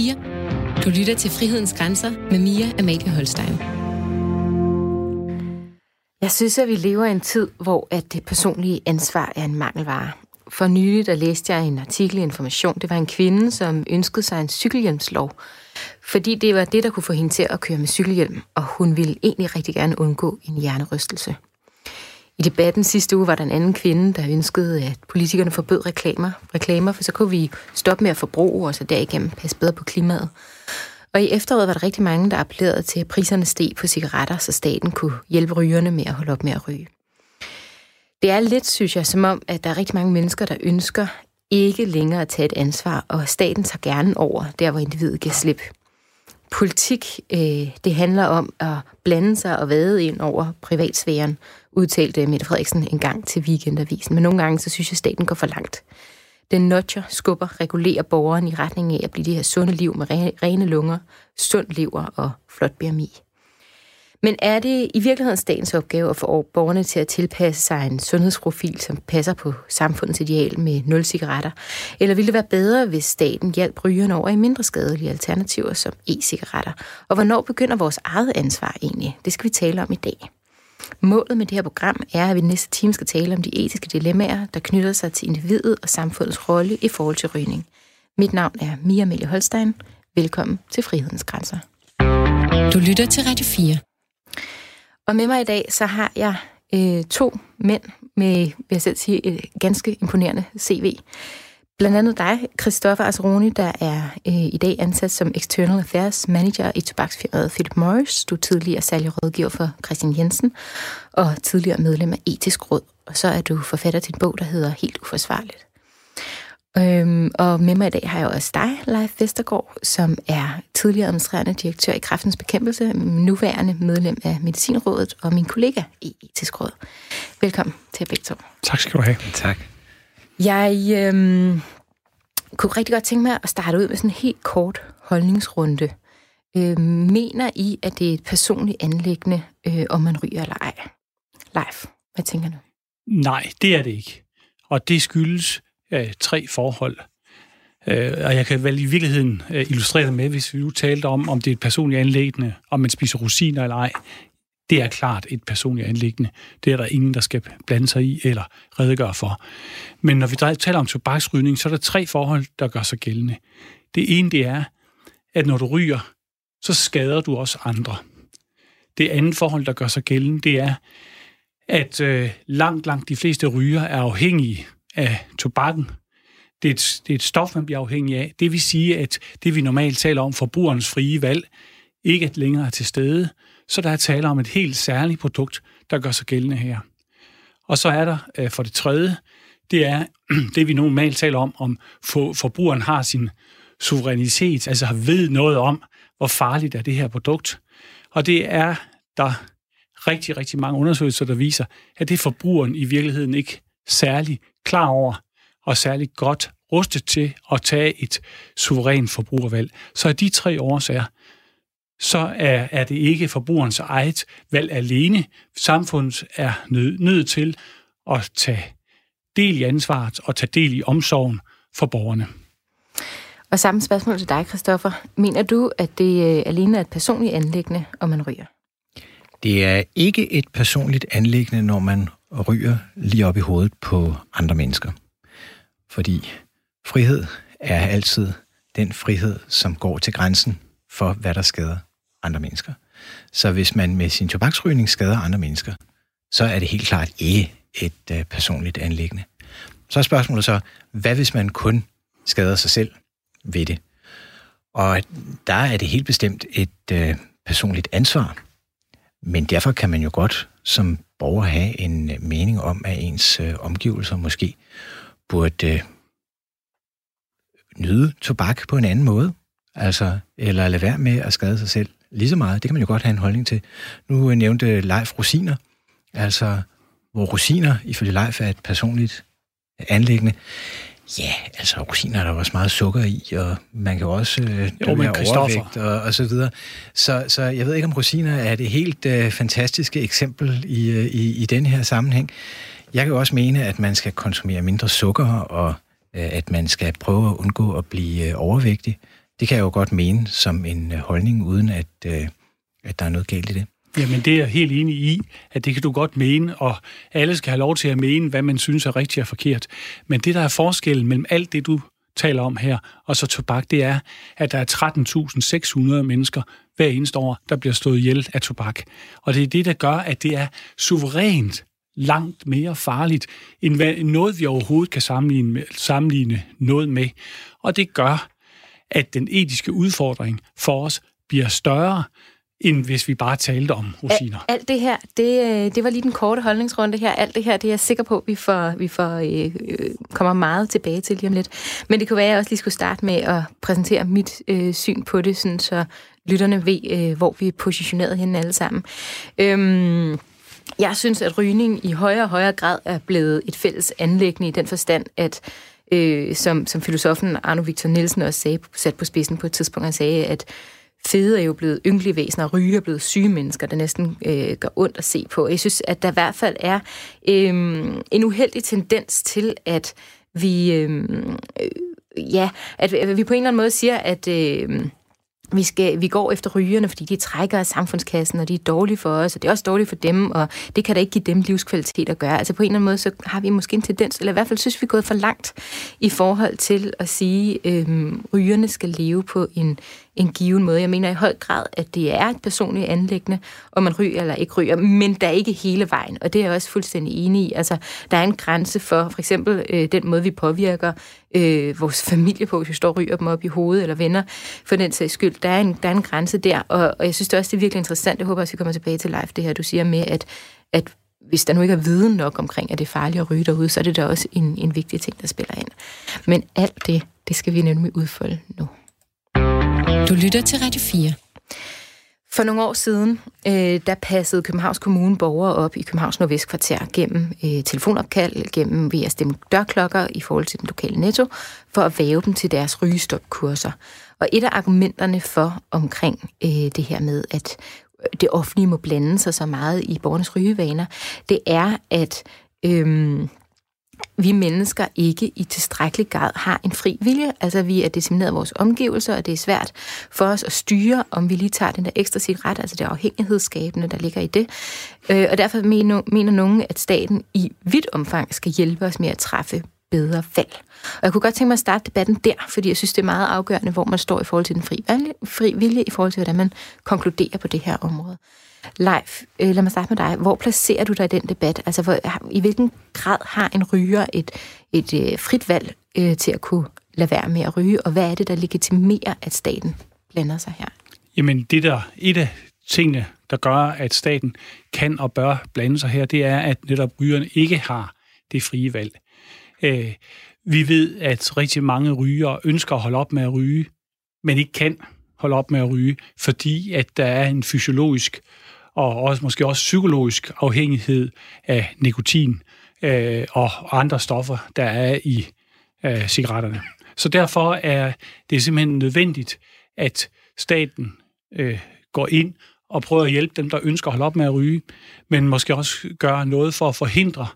4. Du lytter til Frihedens Grænser med Mia Amalie Holstein. Jeg synes, at vi lever i en tid, hvor at det personlige ansvar er en mangelvare. For nylig der læste jeg en artikel i Information. Det var en kvinde, som ønskede sig en cykelhjelmslov, fordi det var det, der kunne få hende til at køre med cykelhjelm, og hun ville egentlig rigtig gerne undgå en hjernerystelse. I debatten sidste uge var der en anden kvinde, der ønskede, at politikerne forbød reklamer, reklamer for så kunne vi stoppe med at forbruge og så derigennem passe bedre på klimaet. Og i efteråret var der rigtig mange, der appellerede til, at priserne steg på cigaretter, så staten kunne hjælpe rygerne med at holde op med at ryge. Det er lidt, synes jeg, som om, at der er rigtig mange mennesker, der ønsker ikke længere at tage et ansvar, og staten tager gerne over, der hvor individet giver slip. Politik, øh, det handler om at blande sig og vade ind over privatsfæren, udtalte Mette Frederiksen en gang til Weekendavisen. Men nogle gange, så synes jeg, at staten går for langt. Den nudger, skubber, regulerer borgeren i retning af at blive det her sunde liv med rene lunger, sund lever og flot BMI. Men er det i virkeligheden statens opgave at få borgerne til at tilpasse sig en sundhedsprofil, som passer på samfundets ideal med nul cigaretter? Eller ville det være bedre, hvis staten hjalp rygerne over i mindre skadelige alternativer som e-cigaretter? Og hvornår begynder vores eget ansvar egentlig? Det skal vi tale om i dag. Målet med det her program er, at vi næste time skal tale om de etiske dilemmaer, der knytter sig til individet og samfundets rolle i forhold til rygning. Mit navn er Mia Melie Holstein. Velkommen til Frihedens Grænser. Du lytter til Radio 4. Og med mig i dag, så har jeg øh, to mænd med, vil jeg selv sige, et ganske imponerende CV. Blandt andet dig, Christoffer Asroni, der er øh, i dag ansat som External Affairs Manager i tobaksfirmaet Philip Morris. Du er tidligere særlig rådgiver for Christian Jensen og tidligere medlem af Etisk Råd. Og så er du forfatter til en bog, der hedder Helt Uforsvarligt. Øhm, og med mig i dag har jeg også dig, Leif Vestergaard, som er tidligere administrerende direktør i Kræftens Bekæmpelse, nuværende medlem af Medicinrådet og min kollega i Etisk Råd. Velkommen til begge to. Tak skal du have. Tak. Jeg øhm, kunne rigtig godt tænke mig at starte ud med sådan en helt kort holdningsrunde. Øh, mener I, at det er et personligt anlæggende, øh, om man ryger eller ej? Leif, hvad tænker du? Nej, det er det ikke. Og det skyldes øh, tre forhold. Øh, og jeg kan vel i virkeligheden øh, illustrere det med, hvis vi nu talte om, om det er et personligt anlæggende, om man spiser rosiner eller ej. Det er klart et personligt anlæggende. Det er der ingen, der skal blande sig i eller redegøre for. Men når vi taler om tobaksrygning, så er der tre forhold, der gør sig gældende. Det ene, det er, at når du ryger, så skader du også andre. Det andet forhold, der gør sig gældende, det er, at øh, langt, langt de fleste ryger er afhængige af tobakken. Det er, et, det er et stof, man bliver afhængig af. Det vil sige, at det vi normalt taler om, forbrugerens frie valg, ikke er længere til stede. Så der er tale om et helt særligt produkt, der gør sig gældende her. Og så er der øh, for det tredje, det er det, vi normalt taler om, om for, forbrugeren har sin suverænitet, altså har ved noget om, hvor farligt er det her produkt. Og det er der rigtig, rigtig mange undersøgelser, der viser, at det er forbrugeren i virkeligheden ikke særlig klar over og særlig godt rustet til at tage et suverænt forbrugervalg. Så af de tre årsager, så er, er det ikke forbrugerens eget valg alene. Samfundet er nødt nød til at tage del i ansvaret og tage del i omsorgen for borgerne. Og samme spørgsmål til dig, Christoffer. Mener du, at det øh, alene er et personligt anlæggende, om man ryger? Det er ikke et personligt anlæggende, når man ryger lige op i hovedet på andre mennesker. Fordi frihed er altid den frihed, som går til grænsen for, hvad der skader andre mennesker. Så hvis man med sin tobaksrygning skader andre mennesker, så er det helt klart ikke et øh, personligt anlæggende. Så er spørgsmålet så, hvad hvis man kun skader sig selv ved det? Og der er det helt bestemt et øh, personligt ansvar. Men derfor kan man jo godt som borger have en øh, mening om, at ens øh, omgivelser måske burde øh, nyde tobak på en anden måde. Altså, eller lade være med at skade sig selv lige så meget. Det kan man jo godt have en holdning til. Nu nævnte Leif rosiner. Altså, hvor rosiner ifølge Leif er et personligt anlæggende. Ja, altså rosiner er der også meget sukker i, og man kan også øh, jo, men overvægt og, og så videre. Så, så jeg ved ikke, om rosiner er det helt øh, fantastiske eksempel i, øh, i, i den her sammenhæng. Jeg kan jo også mene, at man skal konsumere mindre sukker, og øh, at man skal prøve at undgå at blive øh, overvægtig. Det kan jeg jo godt mene som en øh, holdning, uden at, øh, at der er noget galt i det. Jamen, det er jeg helt enig i, at det kan du godt mene, og alle skal have lov til at mene, hvad man synes er rigtigt og forkert. Men det, der er forskellen mellem alt det, du taler om her, og så tobak, det er, at der er 13.600 mennesker hver eneste år, der bliver stået ihjel af tobak. Og det er det, der gør, at det er suverænt langt mere farligt, end noget, vi overhovedet kan sammenligne, sammenligne noget med. Og det gør, at den etiske udfordring for os bliver større, end hvis vi bare talte om rosiner. Alt det her, det, øh, det var lige den korte holdningsrunde her. Alt det her, det er jeg sikker på, vi får, vi får øh, øh, kommer meget tilbage til lige om lidt. Men det kunne være, at jeg også lige skulle starte med at præsentere mit øh, syn på det, sådan så lytterne ved, øh, hvor vi er positioneret henne alle sammen. Øhm, jeg synes, at rygning i højere og højere grad er blevet et fælles anlæggende i den forstand, at øh, som, som filosofen Arno Victor Nielsen også sagde, sat på spidsen på et tidspunkt, han sagde, at fede er jo blevet ynkelige væsener, og ryge er blevet syge mennesker, der næsten øh, gør ondt at se på. Jeg synes, at der i hvert fald er øh, en uheldig tendens til, at vi, øh, øh ja, at, at vi på en eller anden måde siger, at... Øh, vi, skal, vi går efter rygerne, fordi de trækker af samfundskassen, og de er dårlige for os, og det er også dårligt for dem, og det kan da ikke give dem livskvalitet at gøre. Altså på en eller anden måde, så har vi måske en tendens, eller i hvert fald synes vi er gået for langt i forhold til at sige, at øhm, rygerne skal leve på en, en given måde. Jeg mener i høj grad, at det er et personligt anlæggende, om man ryger eller ikke ryger, men der er ikke hele vejen, og det er jeg også fuldstændig enig i. Altså, der er en grænse for for eksempel øh, den måde, vi påvirker øh, vores familie på, hvis vi står og ryger dem op i hovedet, eller venner, for den sags skyld. Der er en, der er en grænse der, og, og jeg synes det også, det er virkelig interessant. Jeg håber også, vi kommer tilbage til live, det her, du siger med, at, at hvis der nu ikke er viden nok omkring, at det er farligt at ryge derude, så er det da også en, en vigtig ting, der spiller ind. Men alt det, det skal vi nemlig udfolde nu. Du lytter til Radio 4. For nogle år siden, øh, der passede Københavns Kommune borgere op i Københavns Nordvestkvarter gennem øh, telefonopkald, gennem ved at stemme dørklokker i forhold til den lokale netto, for at væve dem til deres rygestopkurser. Og et af argumenterne for omkring øh, det her med, at øh, det offentlige må blande sig så meget i borgernes rygevaner, det er, at øh, vi mennesker ikke i tilstrækkelig grad har en fri vilje. Altså, vi er disciplineret af vores omgivelser, og det er svært for os at styre, om vi lige tager den der ekstra cigaret, altså det afhængighedsskabende, der ligger i det. Øh, og derfor mener, mener nogen, at staten i vidt omfang skal hjælpe os med at træffe bedre valg. Og jeg kunne godt tænke mig at starte debatten der, fordi jeg synes, det er meget afgørende, hvor man står i forhold til den fri, fri vilje, i forhold til, hvordan man konkluderer på det her område. Leif, øh, lad mig starte med dig. Hvor placerer du dig i den debat? Altså, hvor, i hvilken grad har en ryger et, et øh, frit valg øh, til at kunne lade være med at ryge, og hvad er det, der legitimerer, at staten blander sig her? Jamen, det der, et af tingene, der gør, at staten kan og bør blande sig her, det er, at netop rygerne ikke har det frie valg. Øh, vi ved, at rigtig mange rygere ønsker at holde op med at ryge, men ikke kan holde op med at ryge, fordi at der er en fysiologisk og også, måske også psykologisk afhængighed af nikotin øh, og andre stoffer, der er i øh, cigaretterne. Så derfor er det simpelthen nødvendigt, at staten øh, går ind og prøver at hjælpe dem, der ønsker at holde op med at ryge, men måske også gøre noget for at forhindre,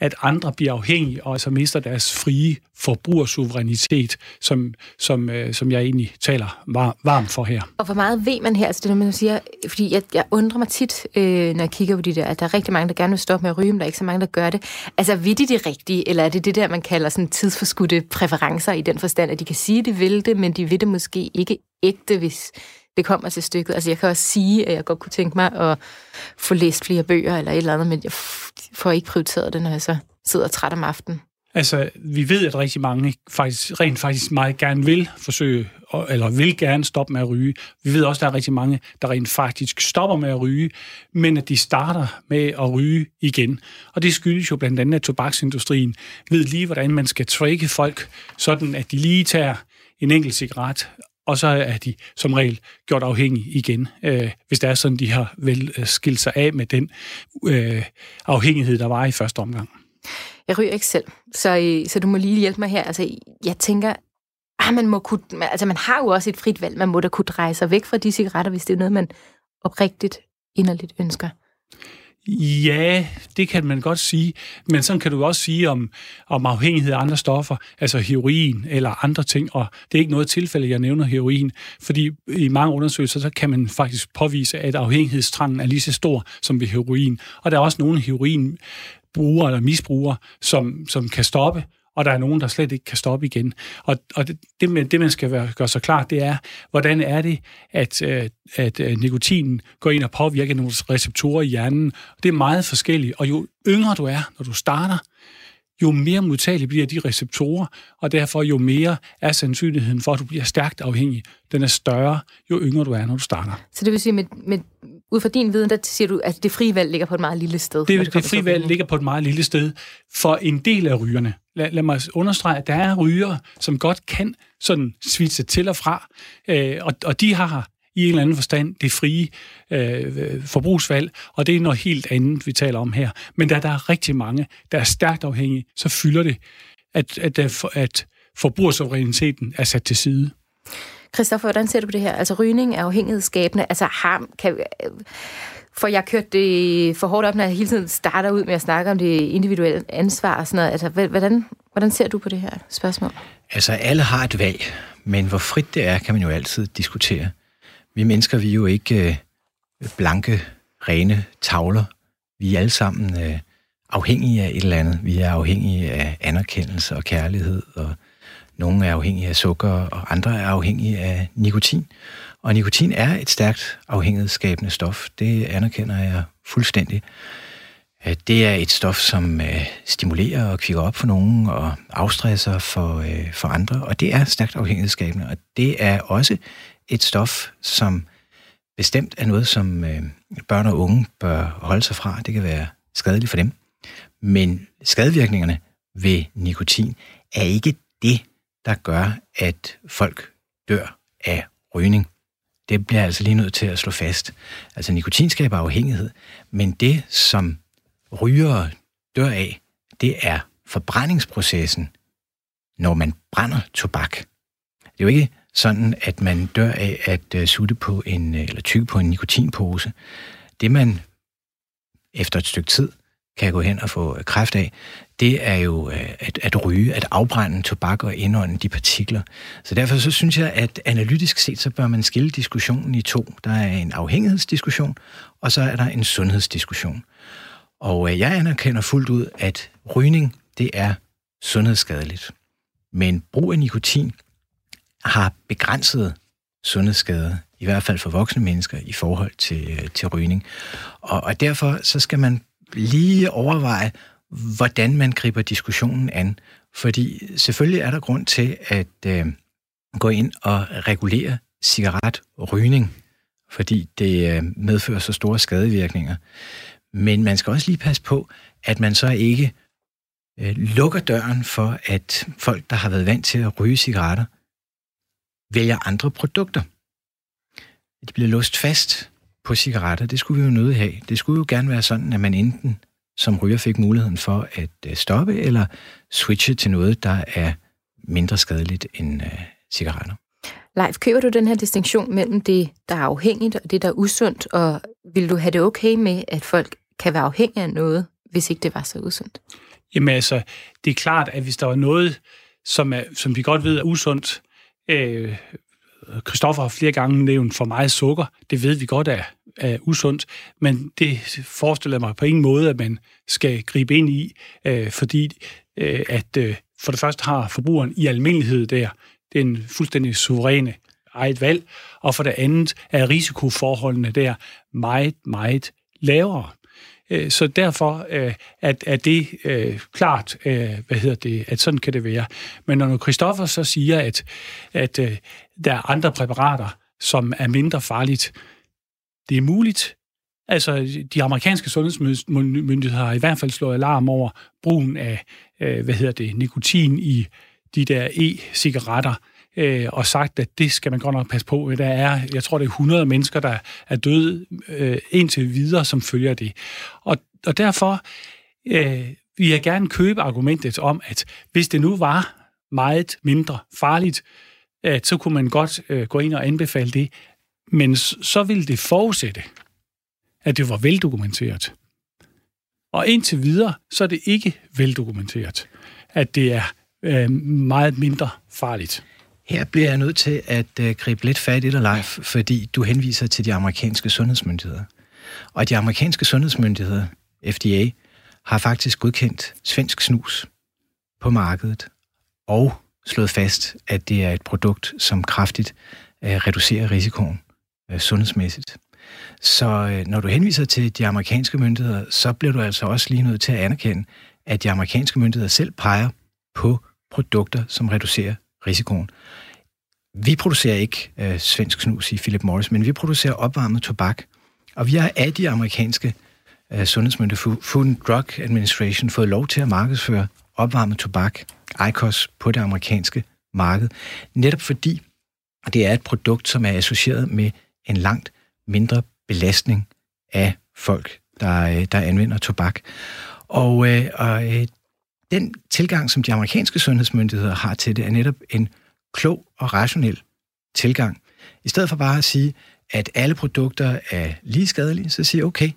at andre bliver afhængige og altså mister deres frie forbrugersuverænitet, som, som, øh, som jeg egentlig taler var, varmt for her. Og hvor meget ved man her? Altså det, når man siger, fordi jeg, jeg undrer mig tit, øh, når jeg kigger på de der, at der er rigtig mange, der gerne vil stoppe med at ryge, men der er ikke så mange, der gør det. Altså vil de det rigtige, eller er det det der, man kalder sådan tidsforskudte præferencer i den forstand, at de kan sige, at de vil det, men de vil det måske ikke ægte, hvis det kommer til stykket. Altså jeg kan også sige, at jeg godt kunne tænke mig at få læst flere bøger eller et eller andet, men jeg får ikke prioriteret det, når jeg så sidder træt om aftenen. Altså, vi ved, at rigtig mange faktisk, rent faktisk meget gerne vil forsøge, eller vil gerne stoppe med at ryge. Vi ved også, at der er rigtig mange, der rent faktisk stopper med at ryge, men at de starter med at ryge igen. Og det skyldes jo blandt andet, at tobaksindustrien ved lige, hvordan man skal trække folk, sådan at de lige tager en enkelt cigaret, og så er de som regel gjort afhængige igen, øh, hvis det er sådan, de har vel øh, skilt sig af med den øh, afhængighed, der var i første omgang. Jeg ryger ikke selv, så, øh, så du må lige hjælpe mig her. Altså, jeg tænker, ah, man, må kunne, altså, man har jo også et frit valg. Man må da kunne dreje sig væk fra de cigaretter, hvis det er noget, man oprigtigt inderligt ønsker. Ja, det kan man godt sige. Men sådan kan du også sige om, om afhængighed af andre stoffer, altså heroin eller andre ting. Og det er ikke noget tilfælde, jeg nævner heroin, fordi i mange undersøgelser, så kan man faktisk påvise, at afhængighedstrangen er lige så stor som ved heroin. Og der er også nogle heroinbrugere eller misbrugere, som, som kan stoppe, og der er nogen, der slet ikke kan stoppe igen. Og, og det, det, det, man skal være, gøre så klart, det er, hvordan er det, at, øh, at øh, nikotinen går ind og påvirker nogle receptorer i hjernen. Det er meget forskelligt, og jo yngre du er, når du starter, jo mere modtagelige bliver de receptorer, og derfor jo mere er sandsynligheden for, at du bliver stærkt afhængig. Den er større, jo yngre du er, når du starter. Så det vil sige, med, med, ud fra din viden, der siger du, at det frie valg ligger på et meget lille sted? Det, det, det frie valg ligger på et meget lille sted for en del af rygerne. Lad, lad mig understrege, at der er rygere, som godt kan sådan svitse til og fra, øh, og, og de har i en eller anden forstand det frie øh, forbrugsvalg, og det er noget helt andet, vi taler om her. Men da der er rigtig mange, der er stærkt afhængige, så fylder det, at, at, at forbrugersuveræniteten er sat til side. Christoffer, hvordan ser du på det her? Altså rygning er afhængighedsskabende. Altså ham kan, for jeg kørte det for hårdt op, når jeg hele tiden starter ud med at snakke om det individuelle ansvar og sådan noget. Altså, hvordan, hvordan ser du på det her spørgsmål? Altså, alle har et valg, men hvor frit det er, kan man jo altid diskutere. Vi mennesker, vi er jo ikke øh, blanke, rene tavler. Vi er alle sammen øh, afhængige af et eller andet. Vi er afhængige af anerkendelse og kærlighed, og nogle er afhængige af sukker, og andre er afhængige af nikotin. Og nikotin er et stærkt afhængighedsskabende stof. Det anerkender jeg fuldstændig. Øh, det er et stof, som øh, stimulerer og kvikker op for nogen og afstresser for, øh, for andre, og det er stærkt afhængighedsskabende. Og det er også et stof, som bestemt er noget, som børn og unge bør holde sig fra. Det kan være skadeligt for dem. Men skadevirkningerne ved nikotin er ikke det, der gør, at folk dør af rygning. Det bliver altså lige nødt til at slå fast. Altså nikotin skaber afhængighed, men det, som rygere dør af, det er forbrændingsprocessen, når man brænder tobak. Det er jo ikke sådan, at man dør af at øh, sutte på en, øh, eller tykke på en nikotinpose. Det man efter et stykke tid kan gå hen og få øh, kræft af, det er jo øh, at, at ryge, at afbrænde tobak og indånde de partikler. Så derfor så synes jeg, at analytisk set, så bør man skille diskussionen i to. Der er en afhængighedsdiskussion, og så er der en sundhedsdiskussion. Og øh, jeg anerkender fuldt ud, at rygning, det er sundhedsskadeligt. Men brug af nikotin har begrænset sundhedsskader, i hvert fald for voksne mennesker, i forhold til, til rygning. Og, og derfor så skal man lige overveje, hvordan man griber diskussionen an. Fordi selvfølgelig er der grund til at øh, gå ind og regulere cigaretrygning, fordi det øh, medfører så store skadevirkninger. Men man skal også lige passe på, at man så ikke øh, lukker døren for, at folk, der har været vant til at ryge cigaretter, vælger andre produkter. De bliver låst fast på cigaretter. Det skulle vi jo nødt have. Det skulle jo gerne være sådan, at man enten som ryger fik muligheden for at øh, stoppe eller switche til noget, der er mindre skadeligt end øh, cigaretter. Leif, køber du den her distinktion mellem det, der er afhængigt, og det, der er usundt, og vil du have det okay med, at folk kan være afhængige af noget, hvis ikke det var så usundt? Jamen altså, det er klart, at hvis der var noget, som, er, som vi godt ved er usundt, øh, Christoffer har flere gange nævnt for meget sukker. Det ved vi godt er, er usundt, men det forestiller mig på ingen måde, at man skal gribe ind i, øh, fordi øh, at øh, for det første har forbrugeren i almindelighed der den fuldstændig suveræne eget valg, og for det andet er risikoforholdene der meget, meget lavere. Øh, så derfor øh, at, er det øh, klart, hvad hedder det, at sådan kan det være. Men når Christoffer så siger, at, at der er andre præparater, som er mindre farligt, det er muligt. Altså, de amerikanske sundhedsmyndigheder har i hvert fald slået alarm over brugen af, hvad hedder det, nikotin i de der e-cigaretter, øh, og sagt, at det skal man godt nok passe på. Der er, jeg tror, det er 100 mennesker, der er døde øh, indtil videre, som følger det. Og, og derfor øh, vil jeg gerne købe argumentet om, at hvis det nu var meget mindre farligt, at så kunne man godt øh, gå ind og anbefale det, men så ville det forudsætte, at det var veldokumenteret. Og indtil videre, så er det ikke veldokumenteret, at det er øh, meget mindre farligt. Her bliver jeg nødt til at øh, gribe lidt fat i dig, Leif, fordi du henviser til de amerikanske sundhedsmyndigheder. Og de amerikanske sundhedsmyndigheder, FDA, har faktisk godkendt svensk snus på markedet og slået fast, at det er et produkt, som kraftigt øh, reducerer risikoen øh, sundhedsmæssigt. Så øh, når du henviser til de amerikanske myndigheder, så bliver du altså også lige nødt til at anerkende, at de amerikanske myndigheder selv peger på produkter, som reducerer risikoen. Vi producerer ikke øh, svensk snus i Philip Morris, men vi producerer opvarmet tobak. Og vi har af de amerikanske øh, sundhedsmyndigheder, Food and Drug Administration, fået lov til at markedsføre opvarmet tobak, ICOS, på det amerikanske marked. Netop fordi det er et produkt, som er associeret med en langt mindre belastning af folk, der, øh, der anvender tobak. Og, øh, og øh, den tilgang, som de amerikanske sundhedsmyndigheder har til det, er netop en klog og rationel tilgang. I stedet for bare at sige, at alle produkter er lige skadelige, så siger okay,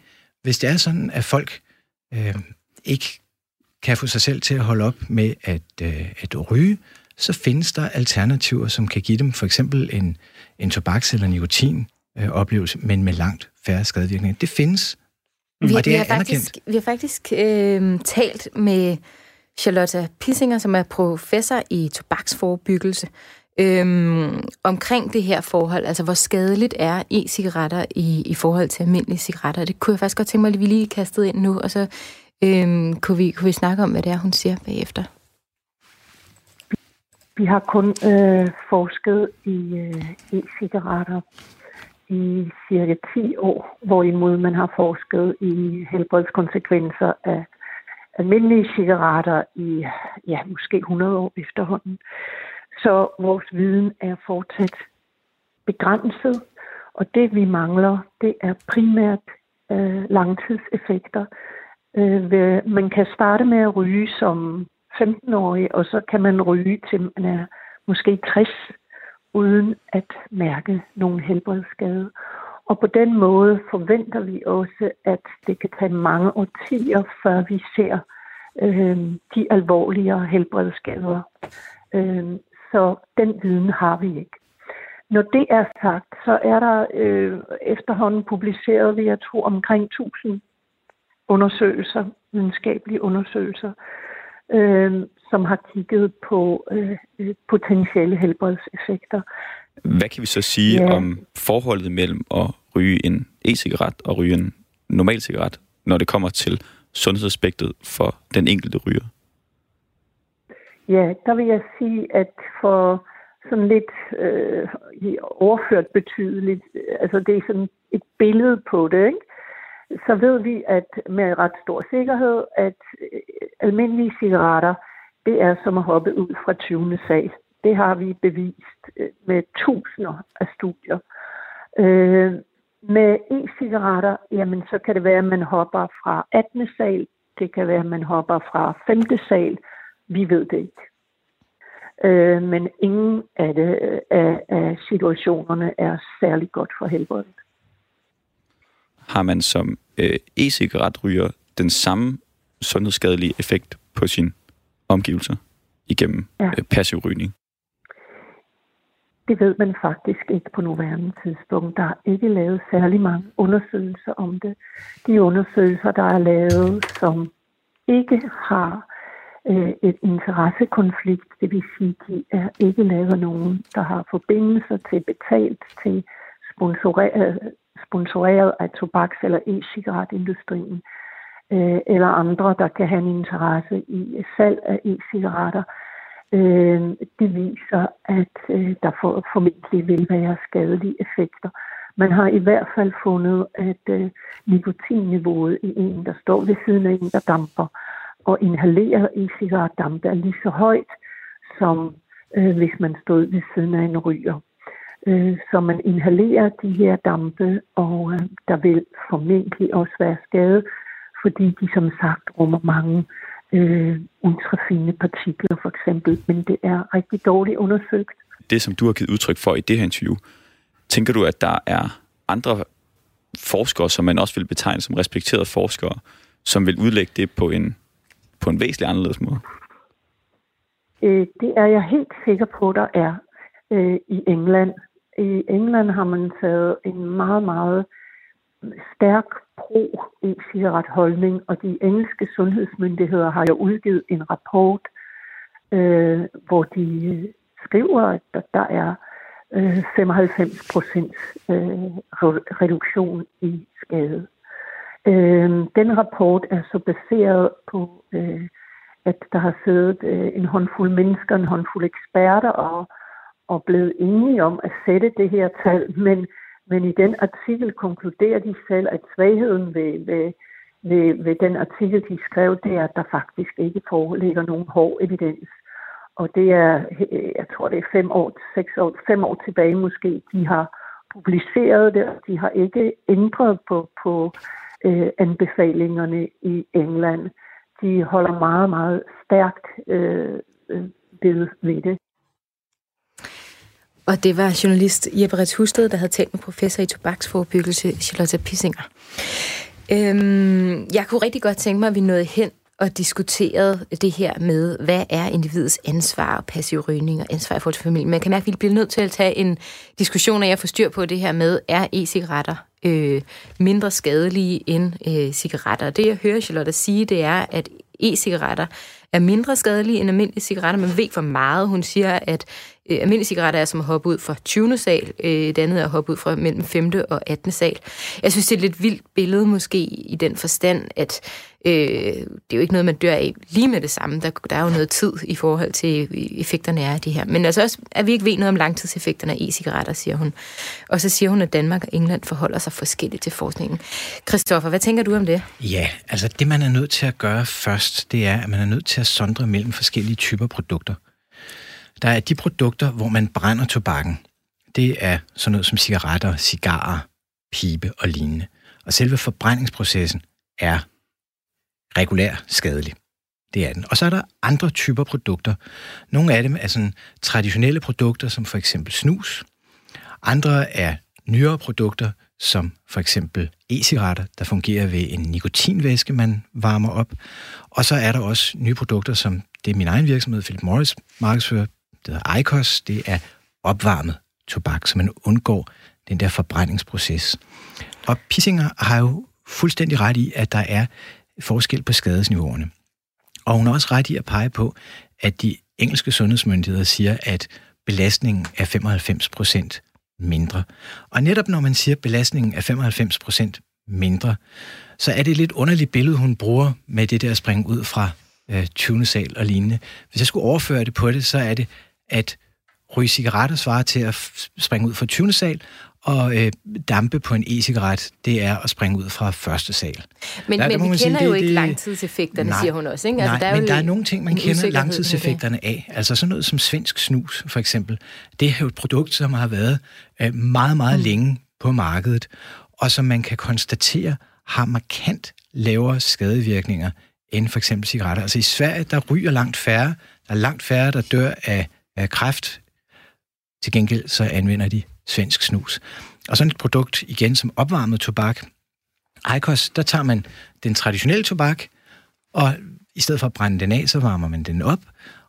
hvis det er sådan, at folk øh, ikke kan få sig selv til at holde op med at, øh, at ryge, så findes der alternativer, som kan give dem for eksempel en, en tobaks- eller nikotin-oplevelse, men med langt færre skadevirkninger. Det findes, vi, og det vi er har anerkendt. Faktisk, vi har faktisk øh, talt med Charlotte Pissinger, som er professor i tobaksforebyggelse, øhm, omkring det her forhold, altså hvor skadeligt er e-cigaretter i, i forhold til almindelige cigaretter. Det kunne jeg faktisk godt tænke mig, at vi lige kastede ind nu, og så øhm, kunne, vi, kunne vi snakke om, hvad det er, hun siger bagefter. Vi har kun øh, forsket i øh, e-cigaretter i cirka 10 år, hvorimod man har forsket i helbredskonsekvenser af almindelige cigaretter i ja, måske 100 år efterhånden. Så vores viden er fortsat begrænset, og det vi mangler, det er primært øh, langtidseffekter. Øh, ved, man kan starte med at ryge som 15-årig, og så kan man ryge til man er måske 60, uden at mærke nogen helbredsskade. Og på den måde forventer vi også, at det kan tage mange årtier, før vi ser øh, de alvorligere helbredsskader. Øh, så den viden har vi ikke. Når det er sagt, så er der øh, efterhånden publiceret, vil jeg tro, omkring 1000 undersøgelser, videnskabelige undersøgelser, øh, som har kigget på øh, øh potentielle helbredseffekter. Hvad kan vi så sige ja. om forholdet mellem at ryge en e-cigaret og ryge en normal cigaret, når det kommer til sundhedsaspektet for den enkelte ryger? Ja, der vil jeg sige, at for sådan lidt øh, overført betydeligt, altså det er sådan et billede på det, ikke? så ved vi, at med ret stor sikkerhed, at øh, almindelige cigaretter, det er som at hoppe ud fra 20. sal. Det har vi bevist øh, med tusinder af studier. Øh, med e-cigaretter, jamen så kan det være, at man hopper fra 18. sal, det kan være, at man hopper fra 5. sal, vi ved det ikke. Øh, men ingen af, det, af, af situationerne er særlig godt for helbredet. Har man som øh, e-cigaretryger den samme sundhedsskadelige effekt på sin omgivelser igennem ja. øh, passiv rygning? Det ved man faktisk ikke på nuværende tidspunkt. Der er ikke lavet særlig mange undersøgelser om det. De undersøgelser, der er lavet, som ikke har øh, et interessekonflikt, det vil sige, de er ikke lavet nogen, der har forbindelser til betalt til sponsoreret, sponsoreret af tobaks- eller e-cigaretindustrien, øh, eller andre, der kan have en interesse i salg af e-cigaretter øh, det viser, at øh, der for, formentlig vil være skadelige effekter. Man har i hvert fald fundet, at øh, nikotinniveauet i en, der står ved siden af en, der damper, og inhalerer i cigaretdampe er lige så højt, som øh, hvis man stod ved siden af en ryger. Øh, så man inhalerer de her dampe, og øh, der vil formentlig også være skade, fordi de som sagt rummer mange øh, ultrafine partikler for eksempel, men det er rigtig dårligt undersøgt. Det, som du har givet udtryk for i det her interview, tænker du, at der er andre forskere, som man også vil betegne som respekterede forskere, som vil udlægge det på en, på en væsentlig anderledes måde? Øh, det er jeg helt sikker på, der er øh, i England. I England har man taget en meget, meget stærk pro-e-cigaret holdning, og de engelske sundhedsmyndigheder har jo udgivet en rapport, øh, hvor de skriver, at der er øh, 95 procent øh, reduktion i skade. Øh, den rapport er så baseret på, øh, at der har siddet øh, en håndfuld mennesker, en håndfuld eksperter og, og blevet enige om at sætte det her tal, men, men i den artikel konkluderer de selv, at svagheden ved, ved, ved, ved den artikel, de skrev, det er, at der faktisk ikke foreligger nogen hård evidens. Og det er, øh, jeg tror det er fem år, seks år, fem år tilbage måske, de har publiceret det, og de har ikke ændret på, på øh, anbefalingerne i England. De holder meget, meget stærkt øh, øh ved, ved det. Og det var journalist Jeppe Rets Husted, der havde talt med professor i tobaksforebyggelse, Charlotte Pissinger. Øhm, jeg kunne rigtig godt tænke mig, at vi nåede hen og diskuterede det her med, hvad er individets ansvar og passiv rygning og ansvar i forhold til familien. Men jeg kan mærke, at vi bliver nødt til at tage en diskussion af at får styr på det her med, er e-cigaretter øh, mindre skadelige end øh, cigaretter? Det jeg hører Charlotte sige, det er, at e-cigaretter er mindre skadelige end almindelige cigaretter. Man ved for meget. Hun siger, at øh, almindelige cigaretter er som at hoppe ud fra 20. sal, øh, det andet er at hoppe ud fra mellem 5. og 18. sal. Jeg synes, det er et lidt vildt billede måske i den forstand, at øh, det er jo ikke noget, man dør af lige med det samme. Der, der er jo noget tid i forhold til øh, effekterne af det her. Men altså også, at vi ikke ved noget om langtidseffekterne af e-cigaretter, siger hun. Og så siger hun, at Danmark og England forholder sig forskelligt til forskningen. Christoffer, hvad tænker du om det? Ja, altså det man er nødt til at gøre først, det er, at man er nødt til at sondre mellem forskellige typer produkter. Der er de produkter, hvor man brænder tobakken. Det er sådan noget som cigaretter, cigarer, pibe og lignende. Og selve forbrændingsprocessen er regulær skadelig. Det er den. Og så er der andre typer produkter. Nogle af dem er sådan traditionelle produkter, som for eksempel snus. Andre er nyere produkter, som for eksempel e-cigaretter, der fungerer ved en nikotinvæske, man varmer op. Og så er der også nye produkter, som det er min egen virksomhed, Philip Morris markedsfører, det hedder ICOS, det er opvarmet tobak, så man undgår den der forbrændingsproces. Og Pissinger har jo fuldstændig ret i, at der er forskel på skadesniveauerne. Og hun har også ret i at pege på, at de engelske sundhedsmyndigheder siger, at belastningen er 95 procent mindre. Og netop når man siger, at belastningen er 95 procent mindre, så er det et lidt underligt billede, hun bruger med det der at springe ud fra øh, 20. sal og lignende. Hvis jeg skulle overføre det på det, så er det, at ryge cigaretter svarer til at springe ud fra 20. sal, og øh, dampe på en e-cigaret, det er at springe ud fra første sal. Men, der, men der vi kender sige, jo det, ikke langtidseffekterne, nej, siger hun også. Ikke? Altså, nej, der er men der er nogle ting, man kender langtidseffekterne af. Altså sådan noget som svensk snus, for eksempel. Det er jo et produkt, som har været øh, meget, meget mm. længe på markedet, og som man kan konstatere har markant lavere skadevirkninger end for eksempel cigaretter. Altså i Sverige, der ryger langt færre. Der er langt færre, der dør af, af kræft. Til gengæld så anvender de svensk snus. Og sådan et produkt, igen som opvarmet tobak, ICOS, der tager man den traditionelle tobak, og i stedet for at brænde den af, så varmer man den op,